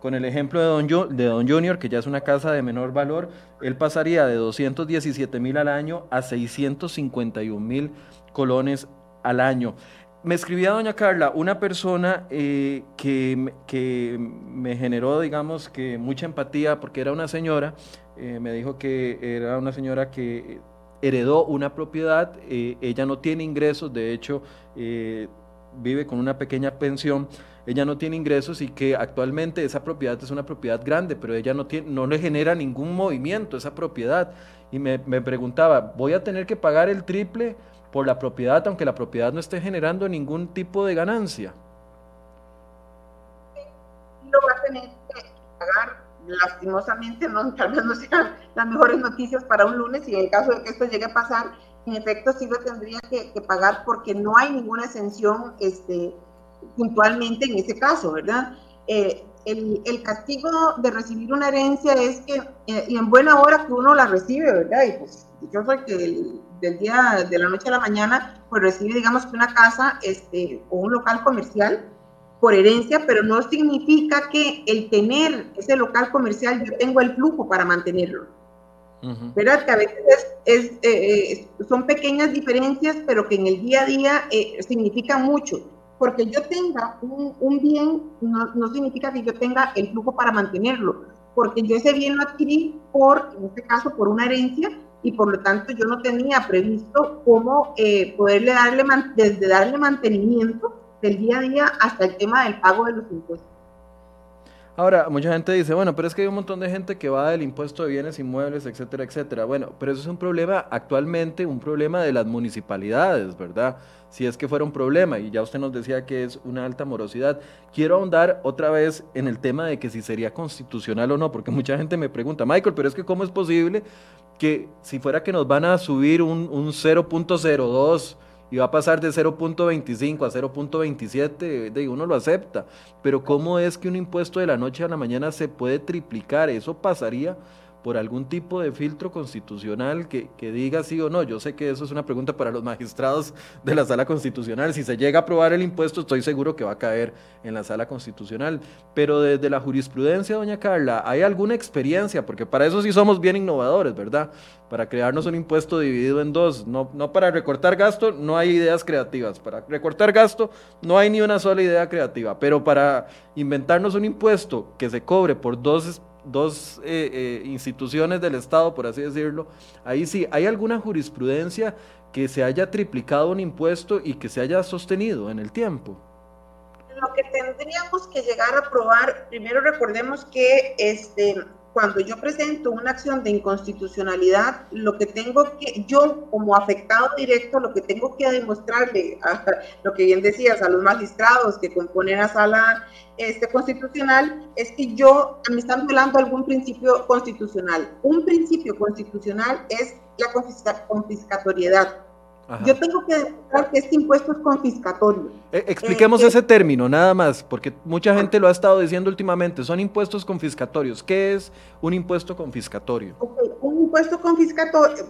Con el ejemplo de don, de don Junior, que ya es una casa de menor valor, él pasaría de 217 mil al año a 651 mil colones al año me escribía doña Carla, una persona eh, que, que, me generó, digamos, que mucha empatía, porque era una señora, eh, me dijo que era una señora que heredó una propiedad, eh, ella no tiene ingresos, de hecho, vive con una pequeña pensión, ella no tiene ingresos y que actualmente esa propiedad es una propiedad grande, pero ella no, tiene, no le genera ningún movimiento esa propiedad. Y me, me preguntaba, ¿voy a tener que pagar el triple? Por la propiedad, aunque la propiedad no esté generando ningún tipo de ganancia. Lo va a tener que pagar, lastimosamente, no, tal vez no sean las mejores noticias para un lunes y en el caso de que esto llegue a pasar, en efecto sí lo tendría que, pagar porque no hay ninguna exención este, puntualmente en ese caso, ¿verdad? Eh, el, el, castigo de recibir una herencia es que, eh, y en buena hora que uno la recibe, ¿verdad? Y pues yo soy que el, del día, de la noche a la mañana, pues recibe, digamos, que una casa este, o un local comercial por herencia, pero no significa que el tener ese local comercial yo tengo el flujo para mantenerlo. ¿Verdad? Que a veces es, eh, eh, son pequeñas diferencias, pero que en el día a día eh, significan mucho. Porque yo tenga un, bien no, no, significa que yo tenga el flujo para mantenerlo, porque yo ese bien lo adquirí por, en este caso, por una herencia, y por lo tanto yo no tenía previsto cómo eh, poderle darle, desde darle mantenimiento del día a día hasta el tema del pago de los impuestos. Ahora, mucha gente dice, bueno, pero es que hay un montón de gente que va del impuesto de bienes inmuebles, etcétera, etcétera. Bueno, pero eso es un problema actualmente, un problema de las municipalidades, ¿verdad? Si es que fuera un problema, y ya usted nos decía que es una alta morosidad. Quiero ahondar otra vez en el tema de que si sería constitucional o no, porque (laughs) mucha gente me pregunta, Michael, pero es que ¿cómo es posible que si fuera que nos van a subir un, un 0.02 y va a pasar de 0.25 a 0.27, de uno lo acepta. Pero ¿cómo es que un impuesto de la noche a la mañana se puede triplicar? Eso pasaría por algún tipo de filtro constitucional que, diga sí o no. Yo sé que eso es una pregunta para los magistrados de la sala constitucional. Si se llega a aprobar el impuesto, estoy seguro que va a caer en la sala constitucional. Pero desde la jurisprudencia, doña Carla, ¿hay alguna experiencia? Porque para eso sí somos bien innovadores, ¿verdad? Para crearnos un impuesto dividido en dos. No, no para recortar gasto, no hay ideas creativas. Para recortar gasto, no hay ni una sola idea creativa. Pero para inventarnos un impuesto que se cobre por dos dos eh, eh, instituciones del Estado, por así decirlo, ahí sí, ¿hay alguna jurisprudencia que se haya triplicado un impuesto y que se haya sostenido en el tiempo? Lo que tendríamos que llegar a probar, primero recordemos que este, cuando yo presento una acción de inconstitucionalidad, lo que tengo que, yo como afectado directo, lo que tengo que demostrarle, a, lo que bien decías, a los magistrados que componen la sala este, constitucional, es que yo me están violando algún principio constitucional. Un principio constitucional es la confiscatoriedad. Yo tengo que demostrar que este impuesto es confiscatorio. Eh, expliquemos eh, ese término, nada más, porque mucha gente lo ha estado diciendo últimamente. Son impuestos confiscatorios. ¿Qué es un impuesto confiscatorio? un impuesto confiscatorio.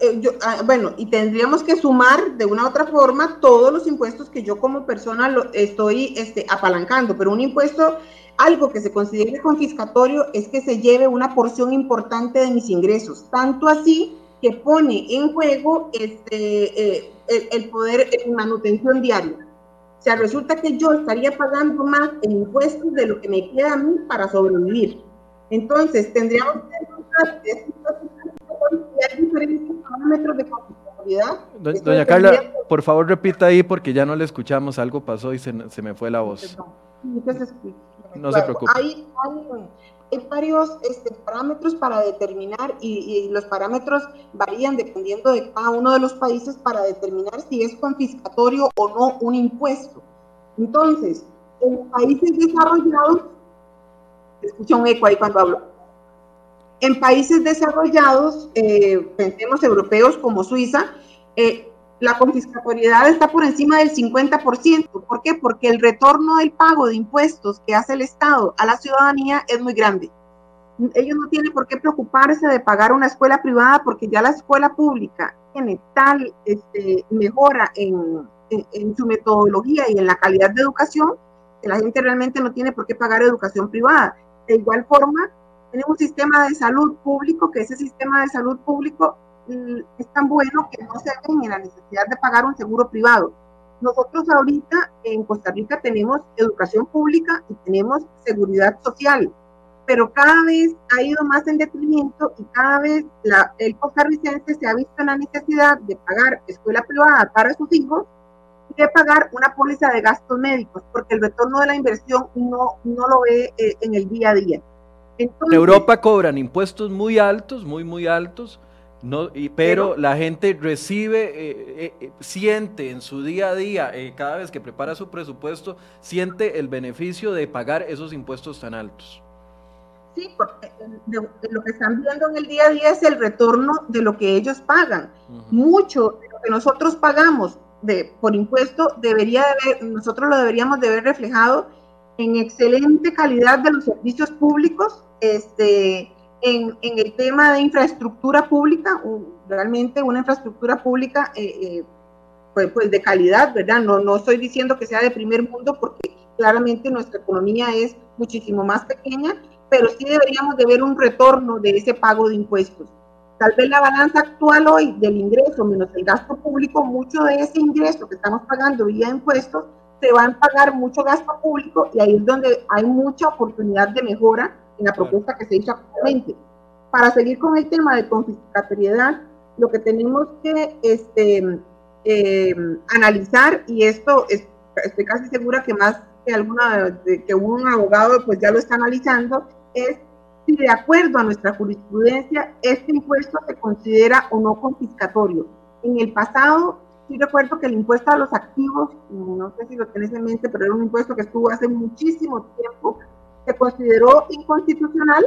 Eh, ah, bueno, y tendríamos que sumar de una u otra forma todos los impuestos que yo como persona lo estoy este, apalancando, pero un impuesto, algo que se considere confiscatorio es que se lleve una porción importante de mis ingresos, tanto así que pone en juego este, eh, el, poder en manutención diaria. O sea, resulta que yo estaría pagando más en impuestos de lo que me queda a mí para sobrevivir. Entonces, tendríamos que encontrar diferentes parámetros de. Doña Carla, por favor repita ahí porque ya no le escuchamos, algo pasó y se, se me fue la voz. no se preocupe. Hay, hay, hay varios este, parámetros para determinar y, los parámetros varían dependiendo de cada uno de los países para determinar si es confiscatorio o no un impuesto. Entonces, en países desarrollados, escucha un eco ahí cuando hablo, en países desarrollados, eh, pensemos europeos como Suiza, eh, la confiscatoriedad está por encima del 50%. ¿Por qué? Porque el retorno del pago de impuestos que hace el Estado a la ciudadanía es muy grande. Ellos no tienen por qué preocuparse de pagar una escuela privada porque ya la escuela pública tiene tal este, mejora en, su metodología y en la calidad de educación que la gente realmente no tiene por qué pagar educación privada. De igual forma, tenemos un sistema de salud público, que ese sistema de salud público es tan bueno que no se ven en la necesidad de pagar un seguro privado. Nosotros ahorita en Costa Rica tenemos educación pública y tenemos seguridad social, pero cada vez ha ido más en detrimento y cada vez la, el costarricense se ha visto en la necesidad de pagar escuela privada para sus hijos y de pagar una póliza de gastos médicos, porque el retorno de la inversión no, no lo ve eh, en el día a día. en Europa cobran impuestos muy altos, muy, muy altos, no, y, pero, la gente recibe, eh, eh, eh, siente en su día a día, cada vez que prepara su presupuesto, siente el beneficio de pagar esos impuestos tan altos. Sí, porque lo que están viendo en el día a día es el retorno de lo que ellos pagan. Mucho de lo que nosotros pagamos de, por impuesto debería de nosotros lo deberíamos de ver reflejado en excelente calidad de los servicios públicos, este, en, el tema de infraestructura pública, realmente una infraestructura pública eh, eh, pues, pues, de calidad, ¿verdad? No, no estoy diciendo que sea de primer mundo porque claramente nuestra economía es muchísimo más pequeña, pero sí deberíamos de ver un retorno de ese pago de impuestos. Tal vez la balanza actual hoy del ingreso menos el gasto público, mucho de ese ingreso que estamos pagando vía impuestos, se va a pagar mucho gasto público y ahí es donde hay mucha oportunidad de mejora en la propuesta que se hizo actualmente. Para seguir con el tema de confiscatoriedad, lo que tenemos que este, em, analizar, y esto estoy casi segura que más que alguna que un abogado pues ya lo está analizando es si de acuerdo a nuestra jurisprudencia este impuesto se considera o no confiscatorio. En el pasado sí recuerdo que el impuesto a los activos, no sé si lo tienes en mente, pero era un impuesto que estuvo hace muchísimo tiempo, se consideró inconstitucional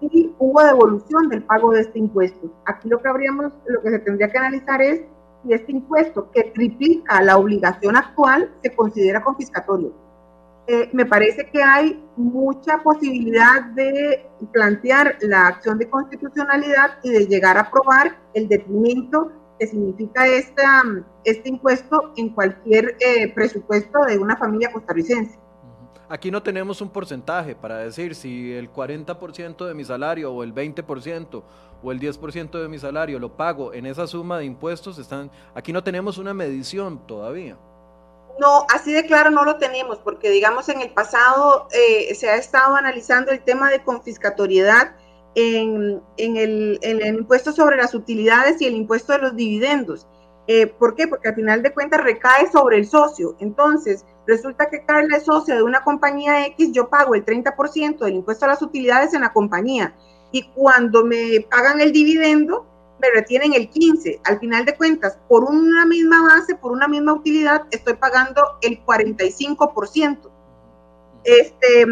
y hubo devolución del pago de este impuesto. Aquí lo que habríamos, lo que se tendría que analizar es si este impuesto que triplica la obligación actual se considera confiscatorio. Eh, me parece que hay mucha posibilidad de plantear la acción de constitucionalidad y de llegar a aprobar el detrimento que significa esta, este impuesto en cualquier eh, presupuesto de una familia costarricense. Aquí no tenemos un porcentaje para decir si el 40% de mi salario o el 20% o el 10% de mi salario lo pago en esa suma de impuestos. Están, aquí no tenemos una medición todavía. No, así de claro no lo tenemos, porque digamos en el pasado eh, se ha estado analizando el tema de confiscatoriedad en, el, impuesto sobre las utilidades y el impuesto de los dividendos. Eh, ¿Por qué? Porque al final de cuentas recae sobre el socio. Entonces, resulta que Carla es socio de una compañía X, yo pago el 30% del impuesto a las utilidades en la compañía. Y cuando me pagan el dividendo, me retienen el 15. Al final de cuentas, por una misma base, por una misma utilidad, estoy pagando el 45%. Este,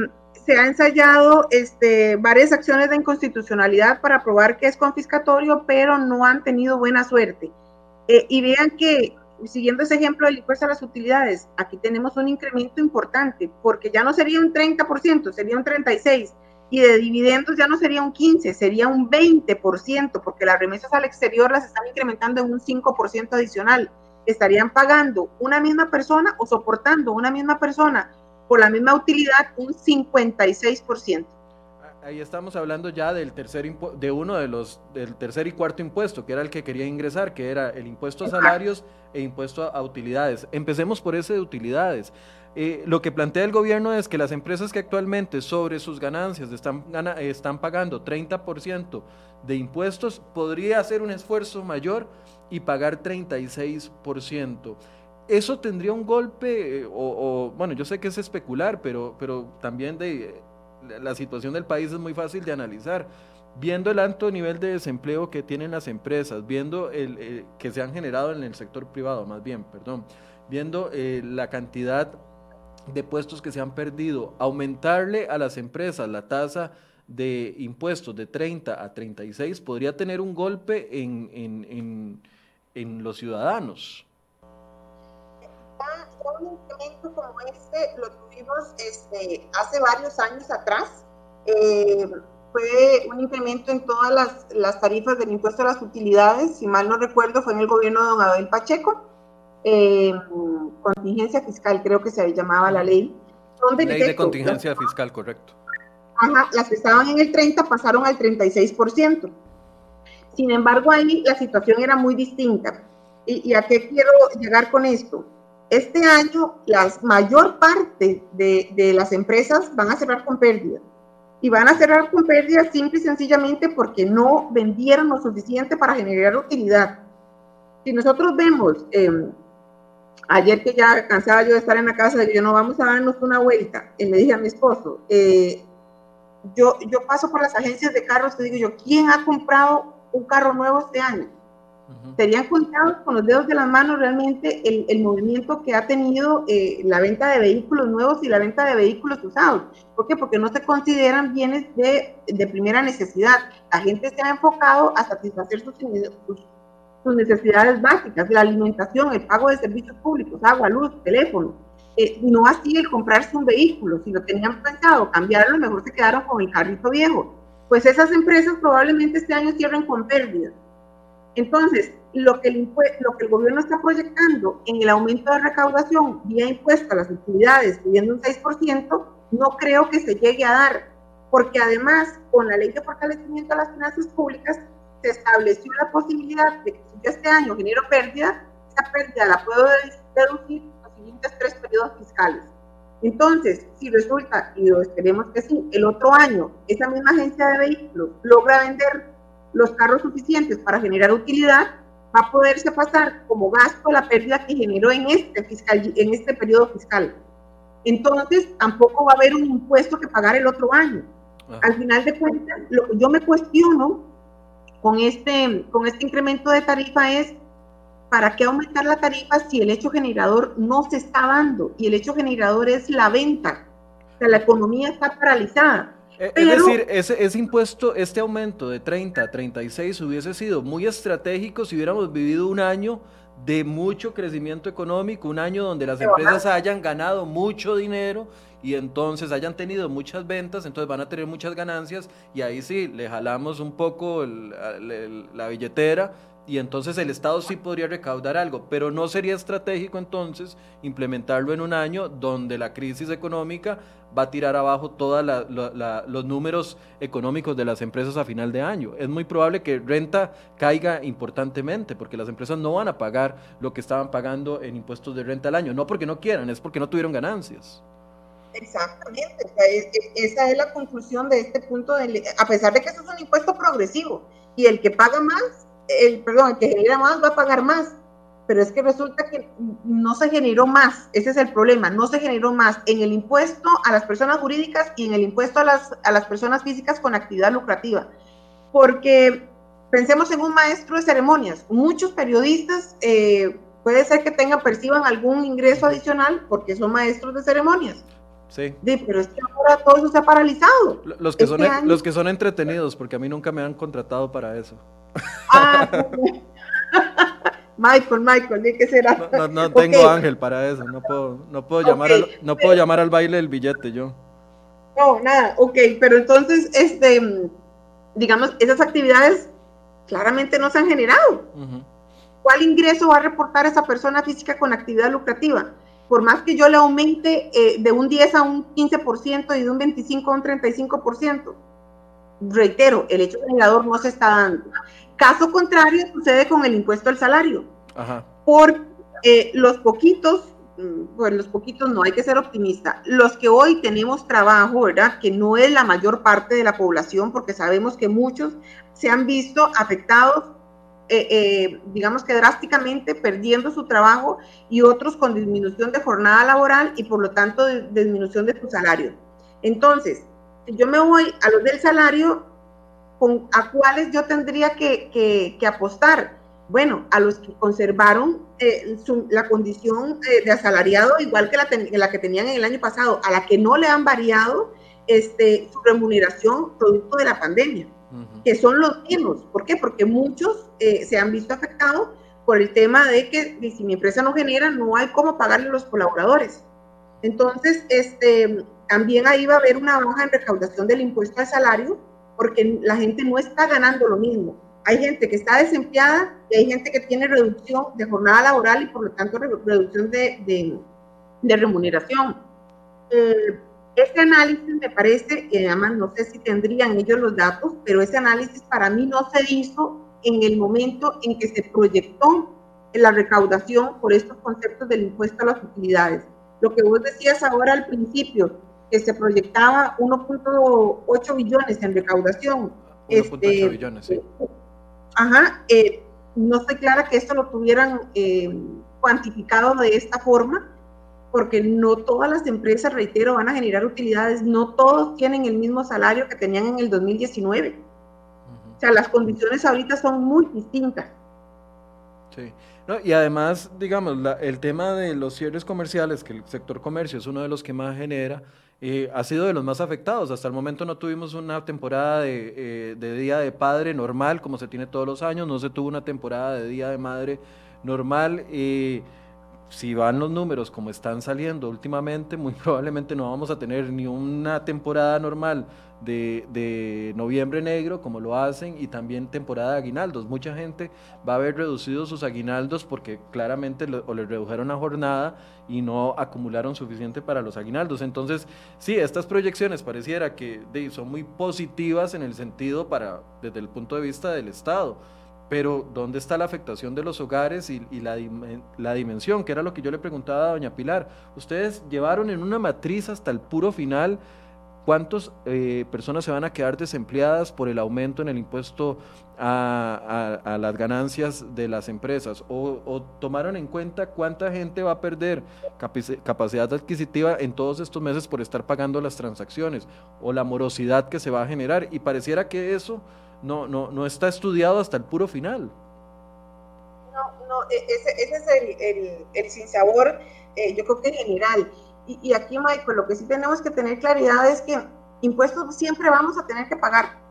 se ha ensayado este, varias acciones de inconstitucionalidad para probar que es confiscatorio, pero no han tenido buena suerte. Eh, y vean que, siguiendo ese ejemplo del impuesto a las utilidades, aquí tenemos un incremento importante, porque ya no sería un 30%, sería un 36%, y de dividendos ya no sería un 15%, sería un 20%, porque las remesas al exterior las están incrementando en un 5% adicional. Estarían pagando una misma persona o soportando una misma persona por la misma utilidad un 56%. Ahí estamos hablando ya del tercer de uno de los del tercer y cuarto impuesto, que era el que quería ingresar, que era el impuesto a salarios e impuesto a, utilidades. Empecemos por ese de utilidades. Eh, lo que plantea el gobierno es que las empresas que actualmente sobre sus ganancias están, están pagando 30% de impuestos, podría hacer un esfuerzo mayor y pagar 36% eso tendría un golpe, eh, o, bueno, yo sé que es especular, pero, pero también de, la situación del país es muy fácil de analizar. Viendo el alto nivel de desempleo que tienen las empresas, viendo el, que se han generado en el sector privado, más bien, perdón, viendo eh, la cantidad de puestos que se han perdido, aumentarle a las empresas la tasa de impuestos de 30 a 36 podría tener un golpe en, en, en los ciudadanos un incremento como este lo tuvimos este, hace varios años atrás. Eh, fue un incremento en todas las, las, tarifas del impuesto a las utilidades, si mal no recuerdo, fue en el gobierno de don Abel Pacheco, eh, contingencia fiscal, creo que se llamaba la ley. ley de contingencia fiscal, correcto. Ajá, las que estaban en el 30 pasaron al 36%. Sin embargo, ahí la situación era muy distinta. ¿Y, y a qué quiero llegar con esto? Este año, la mayor parte de, las empresas van a cerrar con pérdida. Y van a cerrar con pérdida simple y sencillamente porque no vendieron lo suficiente para generar utilidad. Si nosotros vemos, em, ayer que ya cansaba yo de estar en la casa, yo no vamos a darnos una vuelta, y le dije a mi esposo, eh, yo, yo paso por las agencias de carros y digo yo, ¿quién ha comprado un carro nuevo este año? Serían contados con los dedos de las manos realmente el, movimiento que ha tenido eh, la venta de vehículos nuevos y la venta de vehículos usados. ¿Por qué? Porque no se consideran bienes de, de primera necesidad. La gente se ha enfocado a satisfacer sus, sus, necesidades básicas, la alimentación, el pago de servicios públicos, agua, luz, teléfono. Eh, no así el comprarse un vehículo. Si lo tenían pensado cambiarlo, mejor se quedaron con el carrito viejo. Pues esas empresas probablemente este año cierren con pérdidas entonces, lo que, el lo que el gobierno está proyectando en el aumento de recaudación vía impuesto a las utilidades, pidiendo un 6%, no creo que se llegue a dar, porque además, con la ley de fortalecimiento de las finanzas públicas, se estableció la posibilidad de que si yo este año genero pérdida, esa pérdida la puedo deducir los siguientes tres periodos fiscales. Entonces, si resulta, y lo esperemos que sí, el otro año esa misma agencia de vehículos logra vender los carros suficientes para generar utilidad, va a poderse pasar como gasto la pérdida que generó en este, fiscal, en este periodo fiscal. entonces tampoco va a haber un impuesto que pagar el otro año. Al final de cuentas, lo que yo me cuestiono con este, con este incremento de tarifa es, ¿para qué aumentar la tarifa si el hecho generador no se está dando? Y el hecho generador es la venta. O sea, la economía está paralizada. Eh, es decir, ese, ese, impuesto, este aumento de 30 a 36 hubiese sido muy estratégico si hubiéramos vivido un año de mucho crecimiento económico, un año donde las empresas hayan ganado mucho dinero y entonces hayan tenido muchas ventas, entonces van a tener muchas ganancias y ahí sí, le jalamos un poco la billetera y entonces el Estado sí podría recaudar algo, pero no sería estratégico entonces implementarlo en un año donde la crisis económica va a tirar abajo todos los números económicos de las empresas a final de año. Es muy probable que renta caiga importantemente porque las empresas no van a pagar lo que estaban pagando en impuestos de renta al año, no porque no quieran, es porque no tuvieron ganancias. Exactamente, esa es la conclusión de este punto, a pesar de que eso es un impuesto progresivo y el que paga más el, perdón, el que genera más va a pagar más, pero es que resulta que no se generó más, ese es el problema, no se generó más en el impuesto a las personas jurídicas y en el impuesto a las, a las personas físicas con actividad lucrativa, porque pensemos en un maestro de ceremonias, muchos periodistas eh, puede ser que tengan, perciban algún ingreso adicional porque son maestros de ceremonias. Sí. pero es que ahora todo eso se ha paralizado. Los que, son, este los que son entretenidos, porque a mí nunca me han contratado para eso. Ah, (laughs) Michael, Michael, ¿de qué será? No, no, tengo ángel para eso, no puedo, no puedo llamar al, no puedo llamar al baile del billete yo. No, nada, ok, pero entonces, este, digamos, esas actividades claramente no se han generado. ¿Cuál ingreso va a reportar esa persona física con actividad lucrativa? Por más que yo le aumente eh, de un 10 a un 15% y de un 25 a un 35%. Reitero, el hecho generador no se está dando. Caso contrario sucede con el impuesto al salario. Por eh, los poquitos, mm, pues los poquitos no hay que ser optimista, los que hoy tenemos trabajo, ¿verdad? Que no es la mayor parte de la población, porque sabemos que muchos se han visto afectados, eh, eh, digamos que drásticamente perdiendo su trabajo y otros con disminución de jornada laboral y por lo tanto disminución de su salario. Entonces, si yo me voy a los del salario, a cuáles yo tendría que, apostar. Bueno, a los que conservaron eh, la condición eh, de asalariado igual que la, que tenían en el año pasado, a la que no le han variado este, su remuneración producto de la pandemia, que son los mismos. ¿Por qué? Porque muchos eh, se han visto afectados por el tema de que si mi empresa no genera, no hay cómo pagarle a los colaboradores. Entonces, este, también ahí va a haber una baja en recaudación del impuesto al salario, porque la gente no está ganando lo mismo. Hay gente que está desempleada y hay gente que tiene reducción de jornada laboral y por lo tanto reducción de, de, remuneración. Eh, ese análisis me parece, que además no sé si tendrían ellos los datos, pero ese análisis para mí no se hizo en el momento en que se proyectó la recaudación por estos conceptos del impuesto a las utilidades. Lo que vos decías ahora al principio, que se proyectaba 1.8 billones en recaudación. 1.8 este, billones, sí. Ajá, eh, no estoy clara que esto lo tuvieran eh, cuantificado de esta forma, porque no todas las empresas, reitero, van a generar utilidades, no todos tienen el mismo salario que tenían en el 2019. O sea, las condiciones ahorita son muy distintas. Sí. No, y además, digamos, el tema de los cierres comerciales, que el sector comercio es uno de los que más genera, eh, ha sido de los más afectados. Hasta el momento no tuvimos una temporada de, eh, Día de Padre normal, como se tiene todos los años, no se tuvo una temporada de Día de Madre normal. Eh, si van los números como están saliendo últimamente, muy (laughs) probablemente no vamos a tener ni una temporada normal de, noviembre negro como lo hacen y también temporada de aguinaldos. Mucha gente va a haber reducido sus aguinaldos porque claramente o les redujeron la jornada y no acumularon suficiente para los aguinaldos. Entonces, sí, estas proyecciones pareciera que son muy positivas en el sentido para, desde el punto de vista del Estado pero ¿dónde está la afectación de los hogares y, la, la, dimensión? Que era lo que yo le preguntaba a doña Pilar. Ustedes llevaron en una matriz hasta el puro final ¿cuántas eh, personas se van a quedar desempleadas por el aumento en el impuesto a, las ganancias de las empresas? O, tomaron en cuenta cuánta gente va a perder capacidad adquisitiva en todos estos meses por estar pagando las transacciones? ¿O la morosidad que se va a generar? Y pareciera que eso no, no, no está estudiado hasta el puro final. No, no, e, ese, es el, el, el sinsabor, eh, yo creo que en general. Y, y, aquí, Michael, lo que sí tenemos que tener claridad es que impuestos siempre vamos a tener que pagar.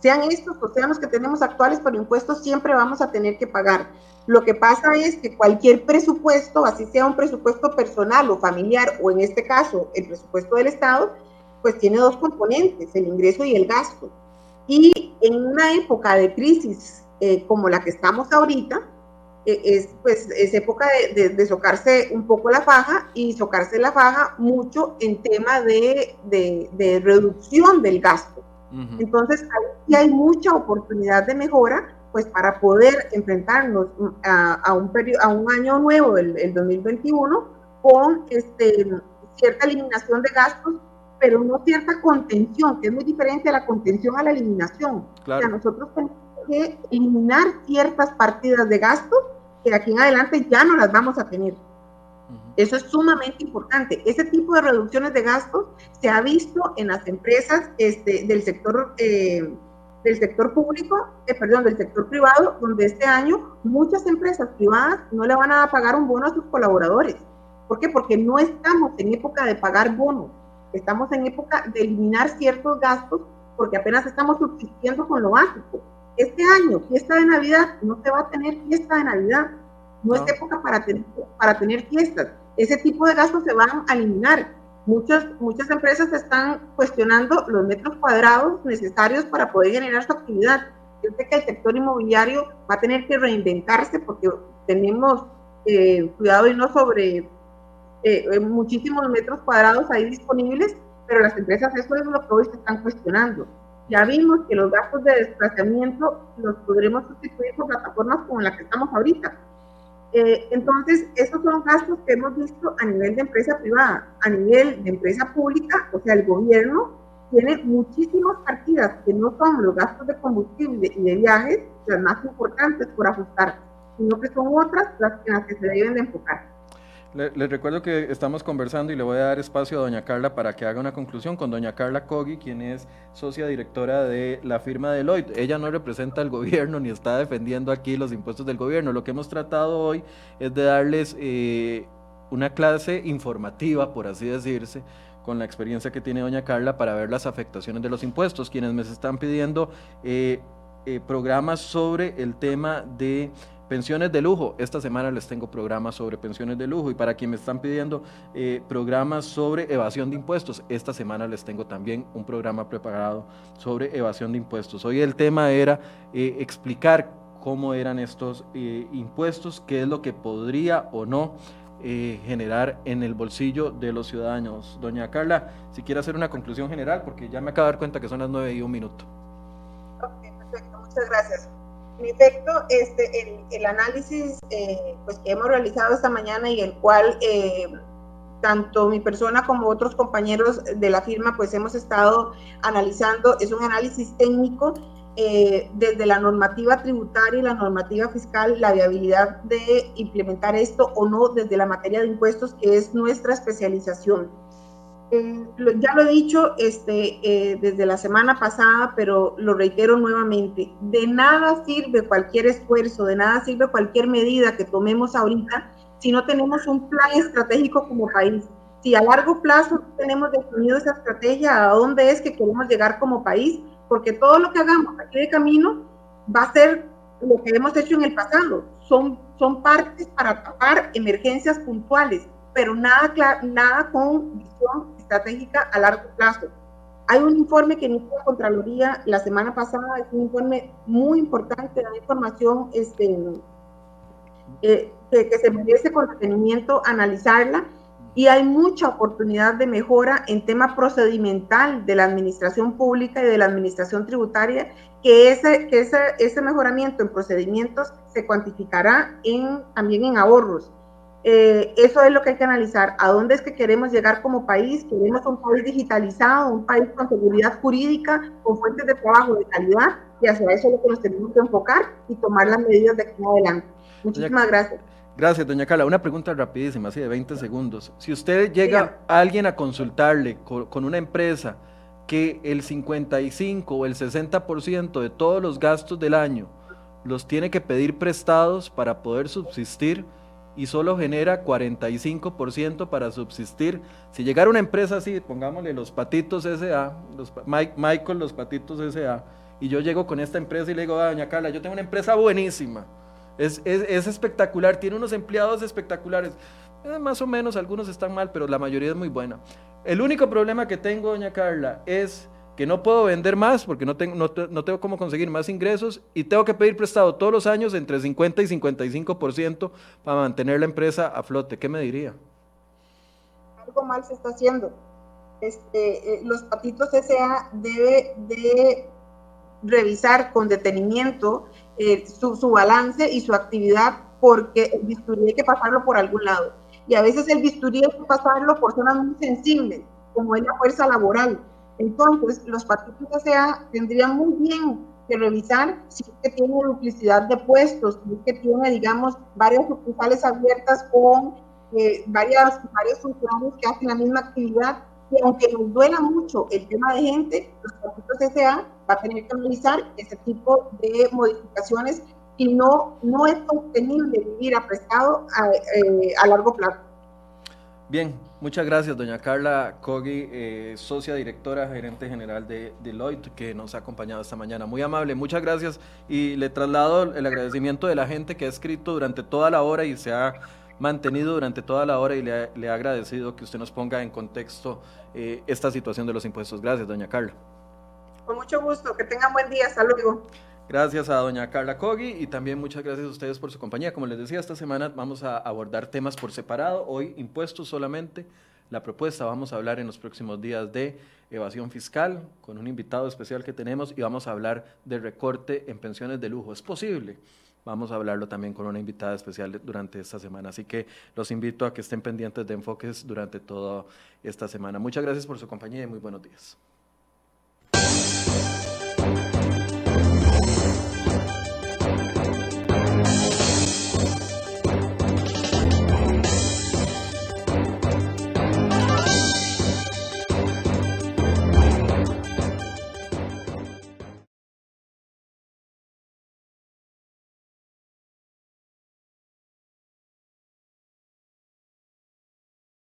Sean estos o sean los que tenemos actuales, pero impuestos siempre vamos a tener que pagar. Lo que pasa es que cualquier presupuesto, así sea un presupuesto personal o familiar, o en este caso el presupuesto del Estado, pues tiene dos componentes, el ingreso y el gasto. Y en una época de crisis eh, como la que estamos ahorita, eh, es, pues, es época de, de, socarse un poco la faja y socarse la faja mucho en tema de, de reducción del gasto. Entonces, ahí hay mucha oportunidad de mejora pues para poder enfrentarnos a, un, a un año nuevo, el, el 2021, con este, cierta eliminación de gastos pero no cierta contención, que es muy diferente a la contención a la eliminación. O sea, nosotros tenemos que eliminar ciertas partidas de gasto que de aquí en adelante ya no las vamos a tener. Eso es sumamente importante. Ese tipo de reducciones de gastos se ha visto en las empresas este, del sector eh, del sector público, eh, perdón, del sector privado, donde este año muchas empresas privadas no le van a pagar un bono a sus colaboradores. ¿Por qué? Porque no estamos en época de pagar bonos. Estamos en época de eliminar ciertos gastos porque apenas estamos subsistiendo con lo básico. Este año, fiesta de Navidad, no se va a tener fiesta de Navidad. No, es época para tener, para tener fiestas. Ese tipo de gastos se van a eliminar. Muchas, muchas empresas están cuestionando los metros cuadrados necesarios para poder generar su actividad. Yo sé que el sector inmobiliario va a tener que reinventarse porque tenemos eh, cuidado y no sobre eh, eh, muchísimos metros cuadrados ahí disponibles, pero las empresas eso es lo que hoy se están cuestionando. Ya vimos que los gastos de desplazamiento los podremos sustituir por plataformas como la que estamos ahorita. Eh, entonces, esos son gastos que hemos visto a nivel de empresa privada. A nivel de empresa pública, o sea, el gobierno tiene muchísimas partidas que no son los gastos de combustible y de viajes las más importantes por ajustar, sino que son otras las en las que se deben de enfocar. Les recuerdo que estamos conversando y le voy a dar espacio a doña Carla para que haga una conclusión con doña Carla Cogi, quien es socia directora de la firma Deloitte. Ella no representa al gobierno ni está defendiendo aquí los impuestos del gobierno. Lo que hemos tratado hoy es de darles eh, una clase informativa, por así decirse, con la experiencia que tiene doña Carla para ver las afectaciones de los impuestos. Quienes me están pidiendo eh, eh, programas sobre el tema de Pensiones de lujo, esta semana les tengo programas sobre pensiones de lujo y para quienes me están pidiendo eh, programas sobre evasión de impuestos, esta semana les tengo también un programa preparado sobre evasión de impuestos. Hoy el tema era eh, explicar cómo eran estos eh, impuestos, qué es lo que podría o no generar en el bolsillo de los ciudadanos. Doña Carla, si quiere hacer una conclusión general, porque ya me acabo de dar cuenta que son las nueve y un minuto. Ok, perfecto, muchas gracias. En efecto, este, el, análisis eh, pues, que hemos realizado esta mañana y el cual eh, tanto mi persona como otros compañeros de la firma pues hemos estado analizando es un análisis técnico eh, desde la normativa tributaria y la normativa fiscal, la viabilidad de implementar esto o no desde la materia de impuestos, que es nuestra especialización. Eh, ya lo he dicho este, eh, desde la semana pasada, pero lo reitero nuevamente, de nada sirve cualquier esfuerzo, de nada sirve cualquier medida que tomemos ahorita si no tenemos un plan estratégico como país. Si a largo plazo tenemos definido esa estrategia, a dónde es que queremos llegar como país, porque todo lo que hagamos aquí de camino va a ser lo que hemos hecho en el pasado. Son, son partes para tapar emergencias puntuales, pero nada, nada con visión estratégica a largo plazo. Hay un informe que emitió la Contraloría la semana pasada, es un informe muy importante, da información este, eh, que, que, se merece con detenimiento analizarla y hay mucha oportunidad de mejora en tema procedimental de la administración pública y de la administración tributaria, que ese, que ese, ese mejoramiento en procedimientos se cuantificará en, también en ahorros Eh, eso es lo que hay que analizar. ¿A dónde es que queremos llegar como país? Queremos un país digitalizado, un país con seguridad jurídica, con fuentes de trabajo de calidad, y hacia eso es lo que nos tenemos que enfocar y tomar las medidas de aquí en adelante. Muchísimas gracias. Gracias, doña Carla. Una pregunta rapidísima, así de 20 segundos. Si usted llega a alguien a consultarle con, una empresa que el 55 o el 60% de todos los gastos del año los tiene que pedir prestados para poder subsistir y solo genera 45% para subsistir. Si llegara una empresa así, pongámosle los patitos SA, los, Michael, los patitos SA, y yo llego con esta empresa y le digo, a doña Carla, yo tengo una empresa buenísima es, espectacular, tiene unos empleados espectaculares. Eh, más o menos algunos están mal, pero la mayoría es muy buena. El único problema que tengo, doña Carla, es que no puedo vender más porque no tengo, no, tengo cómo conseguir más ingresos y tengo que pedir prestado todos los años entre 50 y 55% para mantener la empresa a flote. ¿Qué me diría? Algo mal se está haciendo. Este, eh, los patitos SA debe de revisar con detenimiento eh, su, su, balance y su actividad porque el bisturí hay que pasarlo por algún lado. Y a veces el bisturí hay que pasarlo por zonas muy sensibles, como es la fuerza laboral. Entonces, los partidos SA tendrían muy bien que revisar si es que tiene duplicidad de puestos, si es que tiene, digamos, varias sucursales abiertas con eh, varias, varios funcionarios que hacen la misma actividad. Y aunque nos duela mucho el tema de gente, los partidos SA va a tener que analizar ese tipo de modificaciones y no, no es sostenible vivir aprestado a, eh, a largo plazo. Bien, muchas gracias, doña Carla Cogi, eh, socia directora, gerente general de Deloitte, que nos ha acompañado esta mañana. Muy amable, muchas gracias y le traslado el agradecimiento de la gente que ha escrito durante toda la hora y se ha mantenido durante toda la hora y le, ha, agradecido que usted nos ponga en contexto eh, esta situación de los impuestos. Gracias, doña Carla. Con mucho gusto, que tengan buen día, hasta luego. Gracias a doña Carla Cogi y también muchas gracias a ustedes por su compañía. Como les decía, esta semana vamos a abordar temas por separado, hoy impuestos solamente. La propuesta, vamos a hablar en los próximos días de evasión fiscal con un invitado especial que tenemos y vamos a hablar de recorte en pensiones de lujo. ¿Es posible? Vamos a hablarlo también con una invitada especial durante esta semana. Así que los invito a que estén pendientes de enfoques durante toda esta semana. Muchas gracias por su compañía y muy buenos días.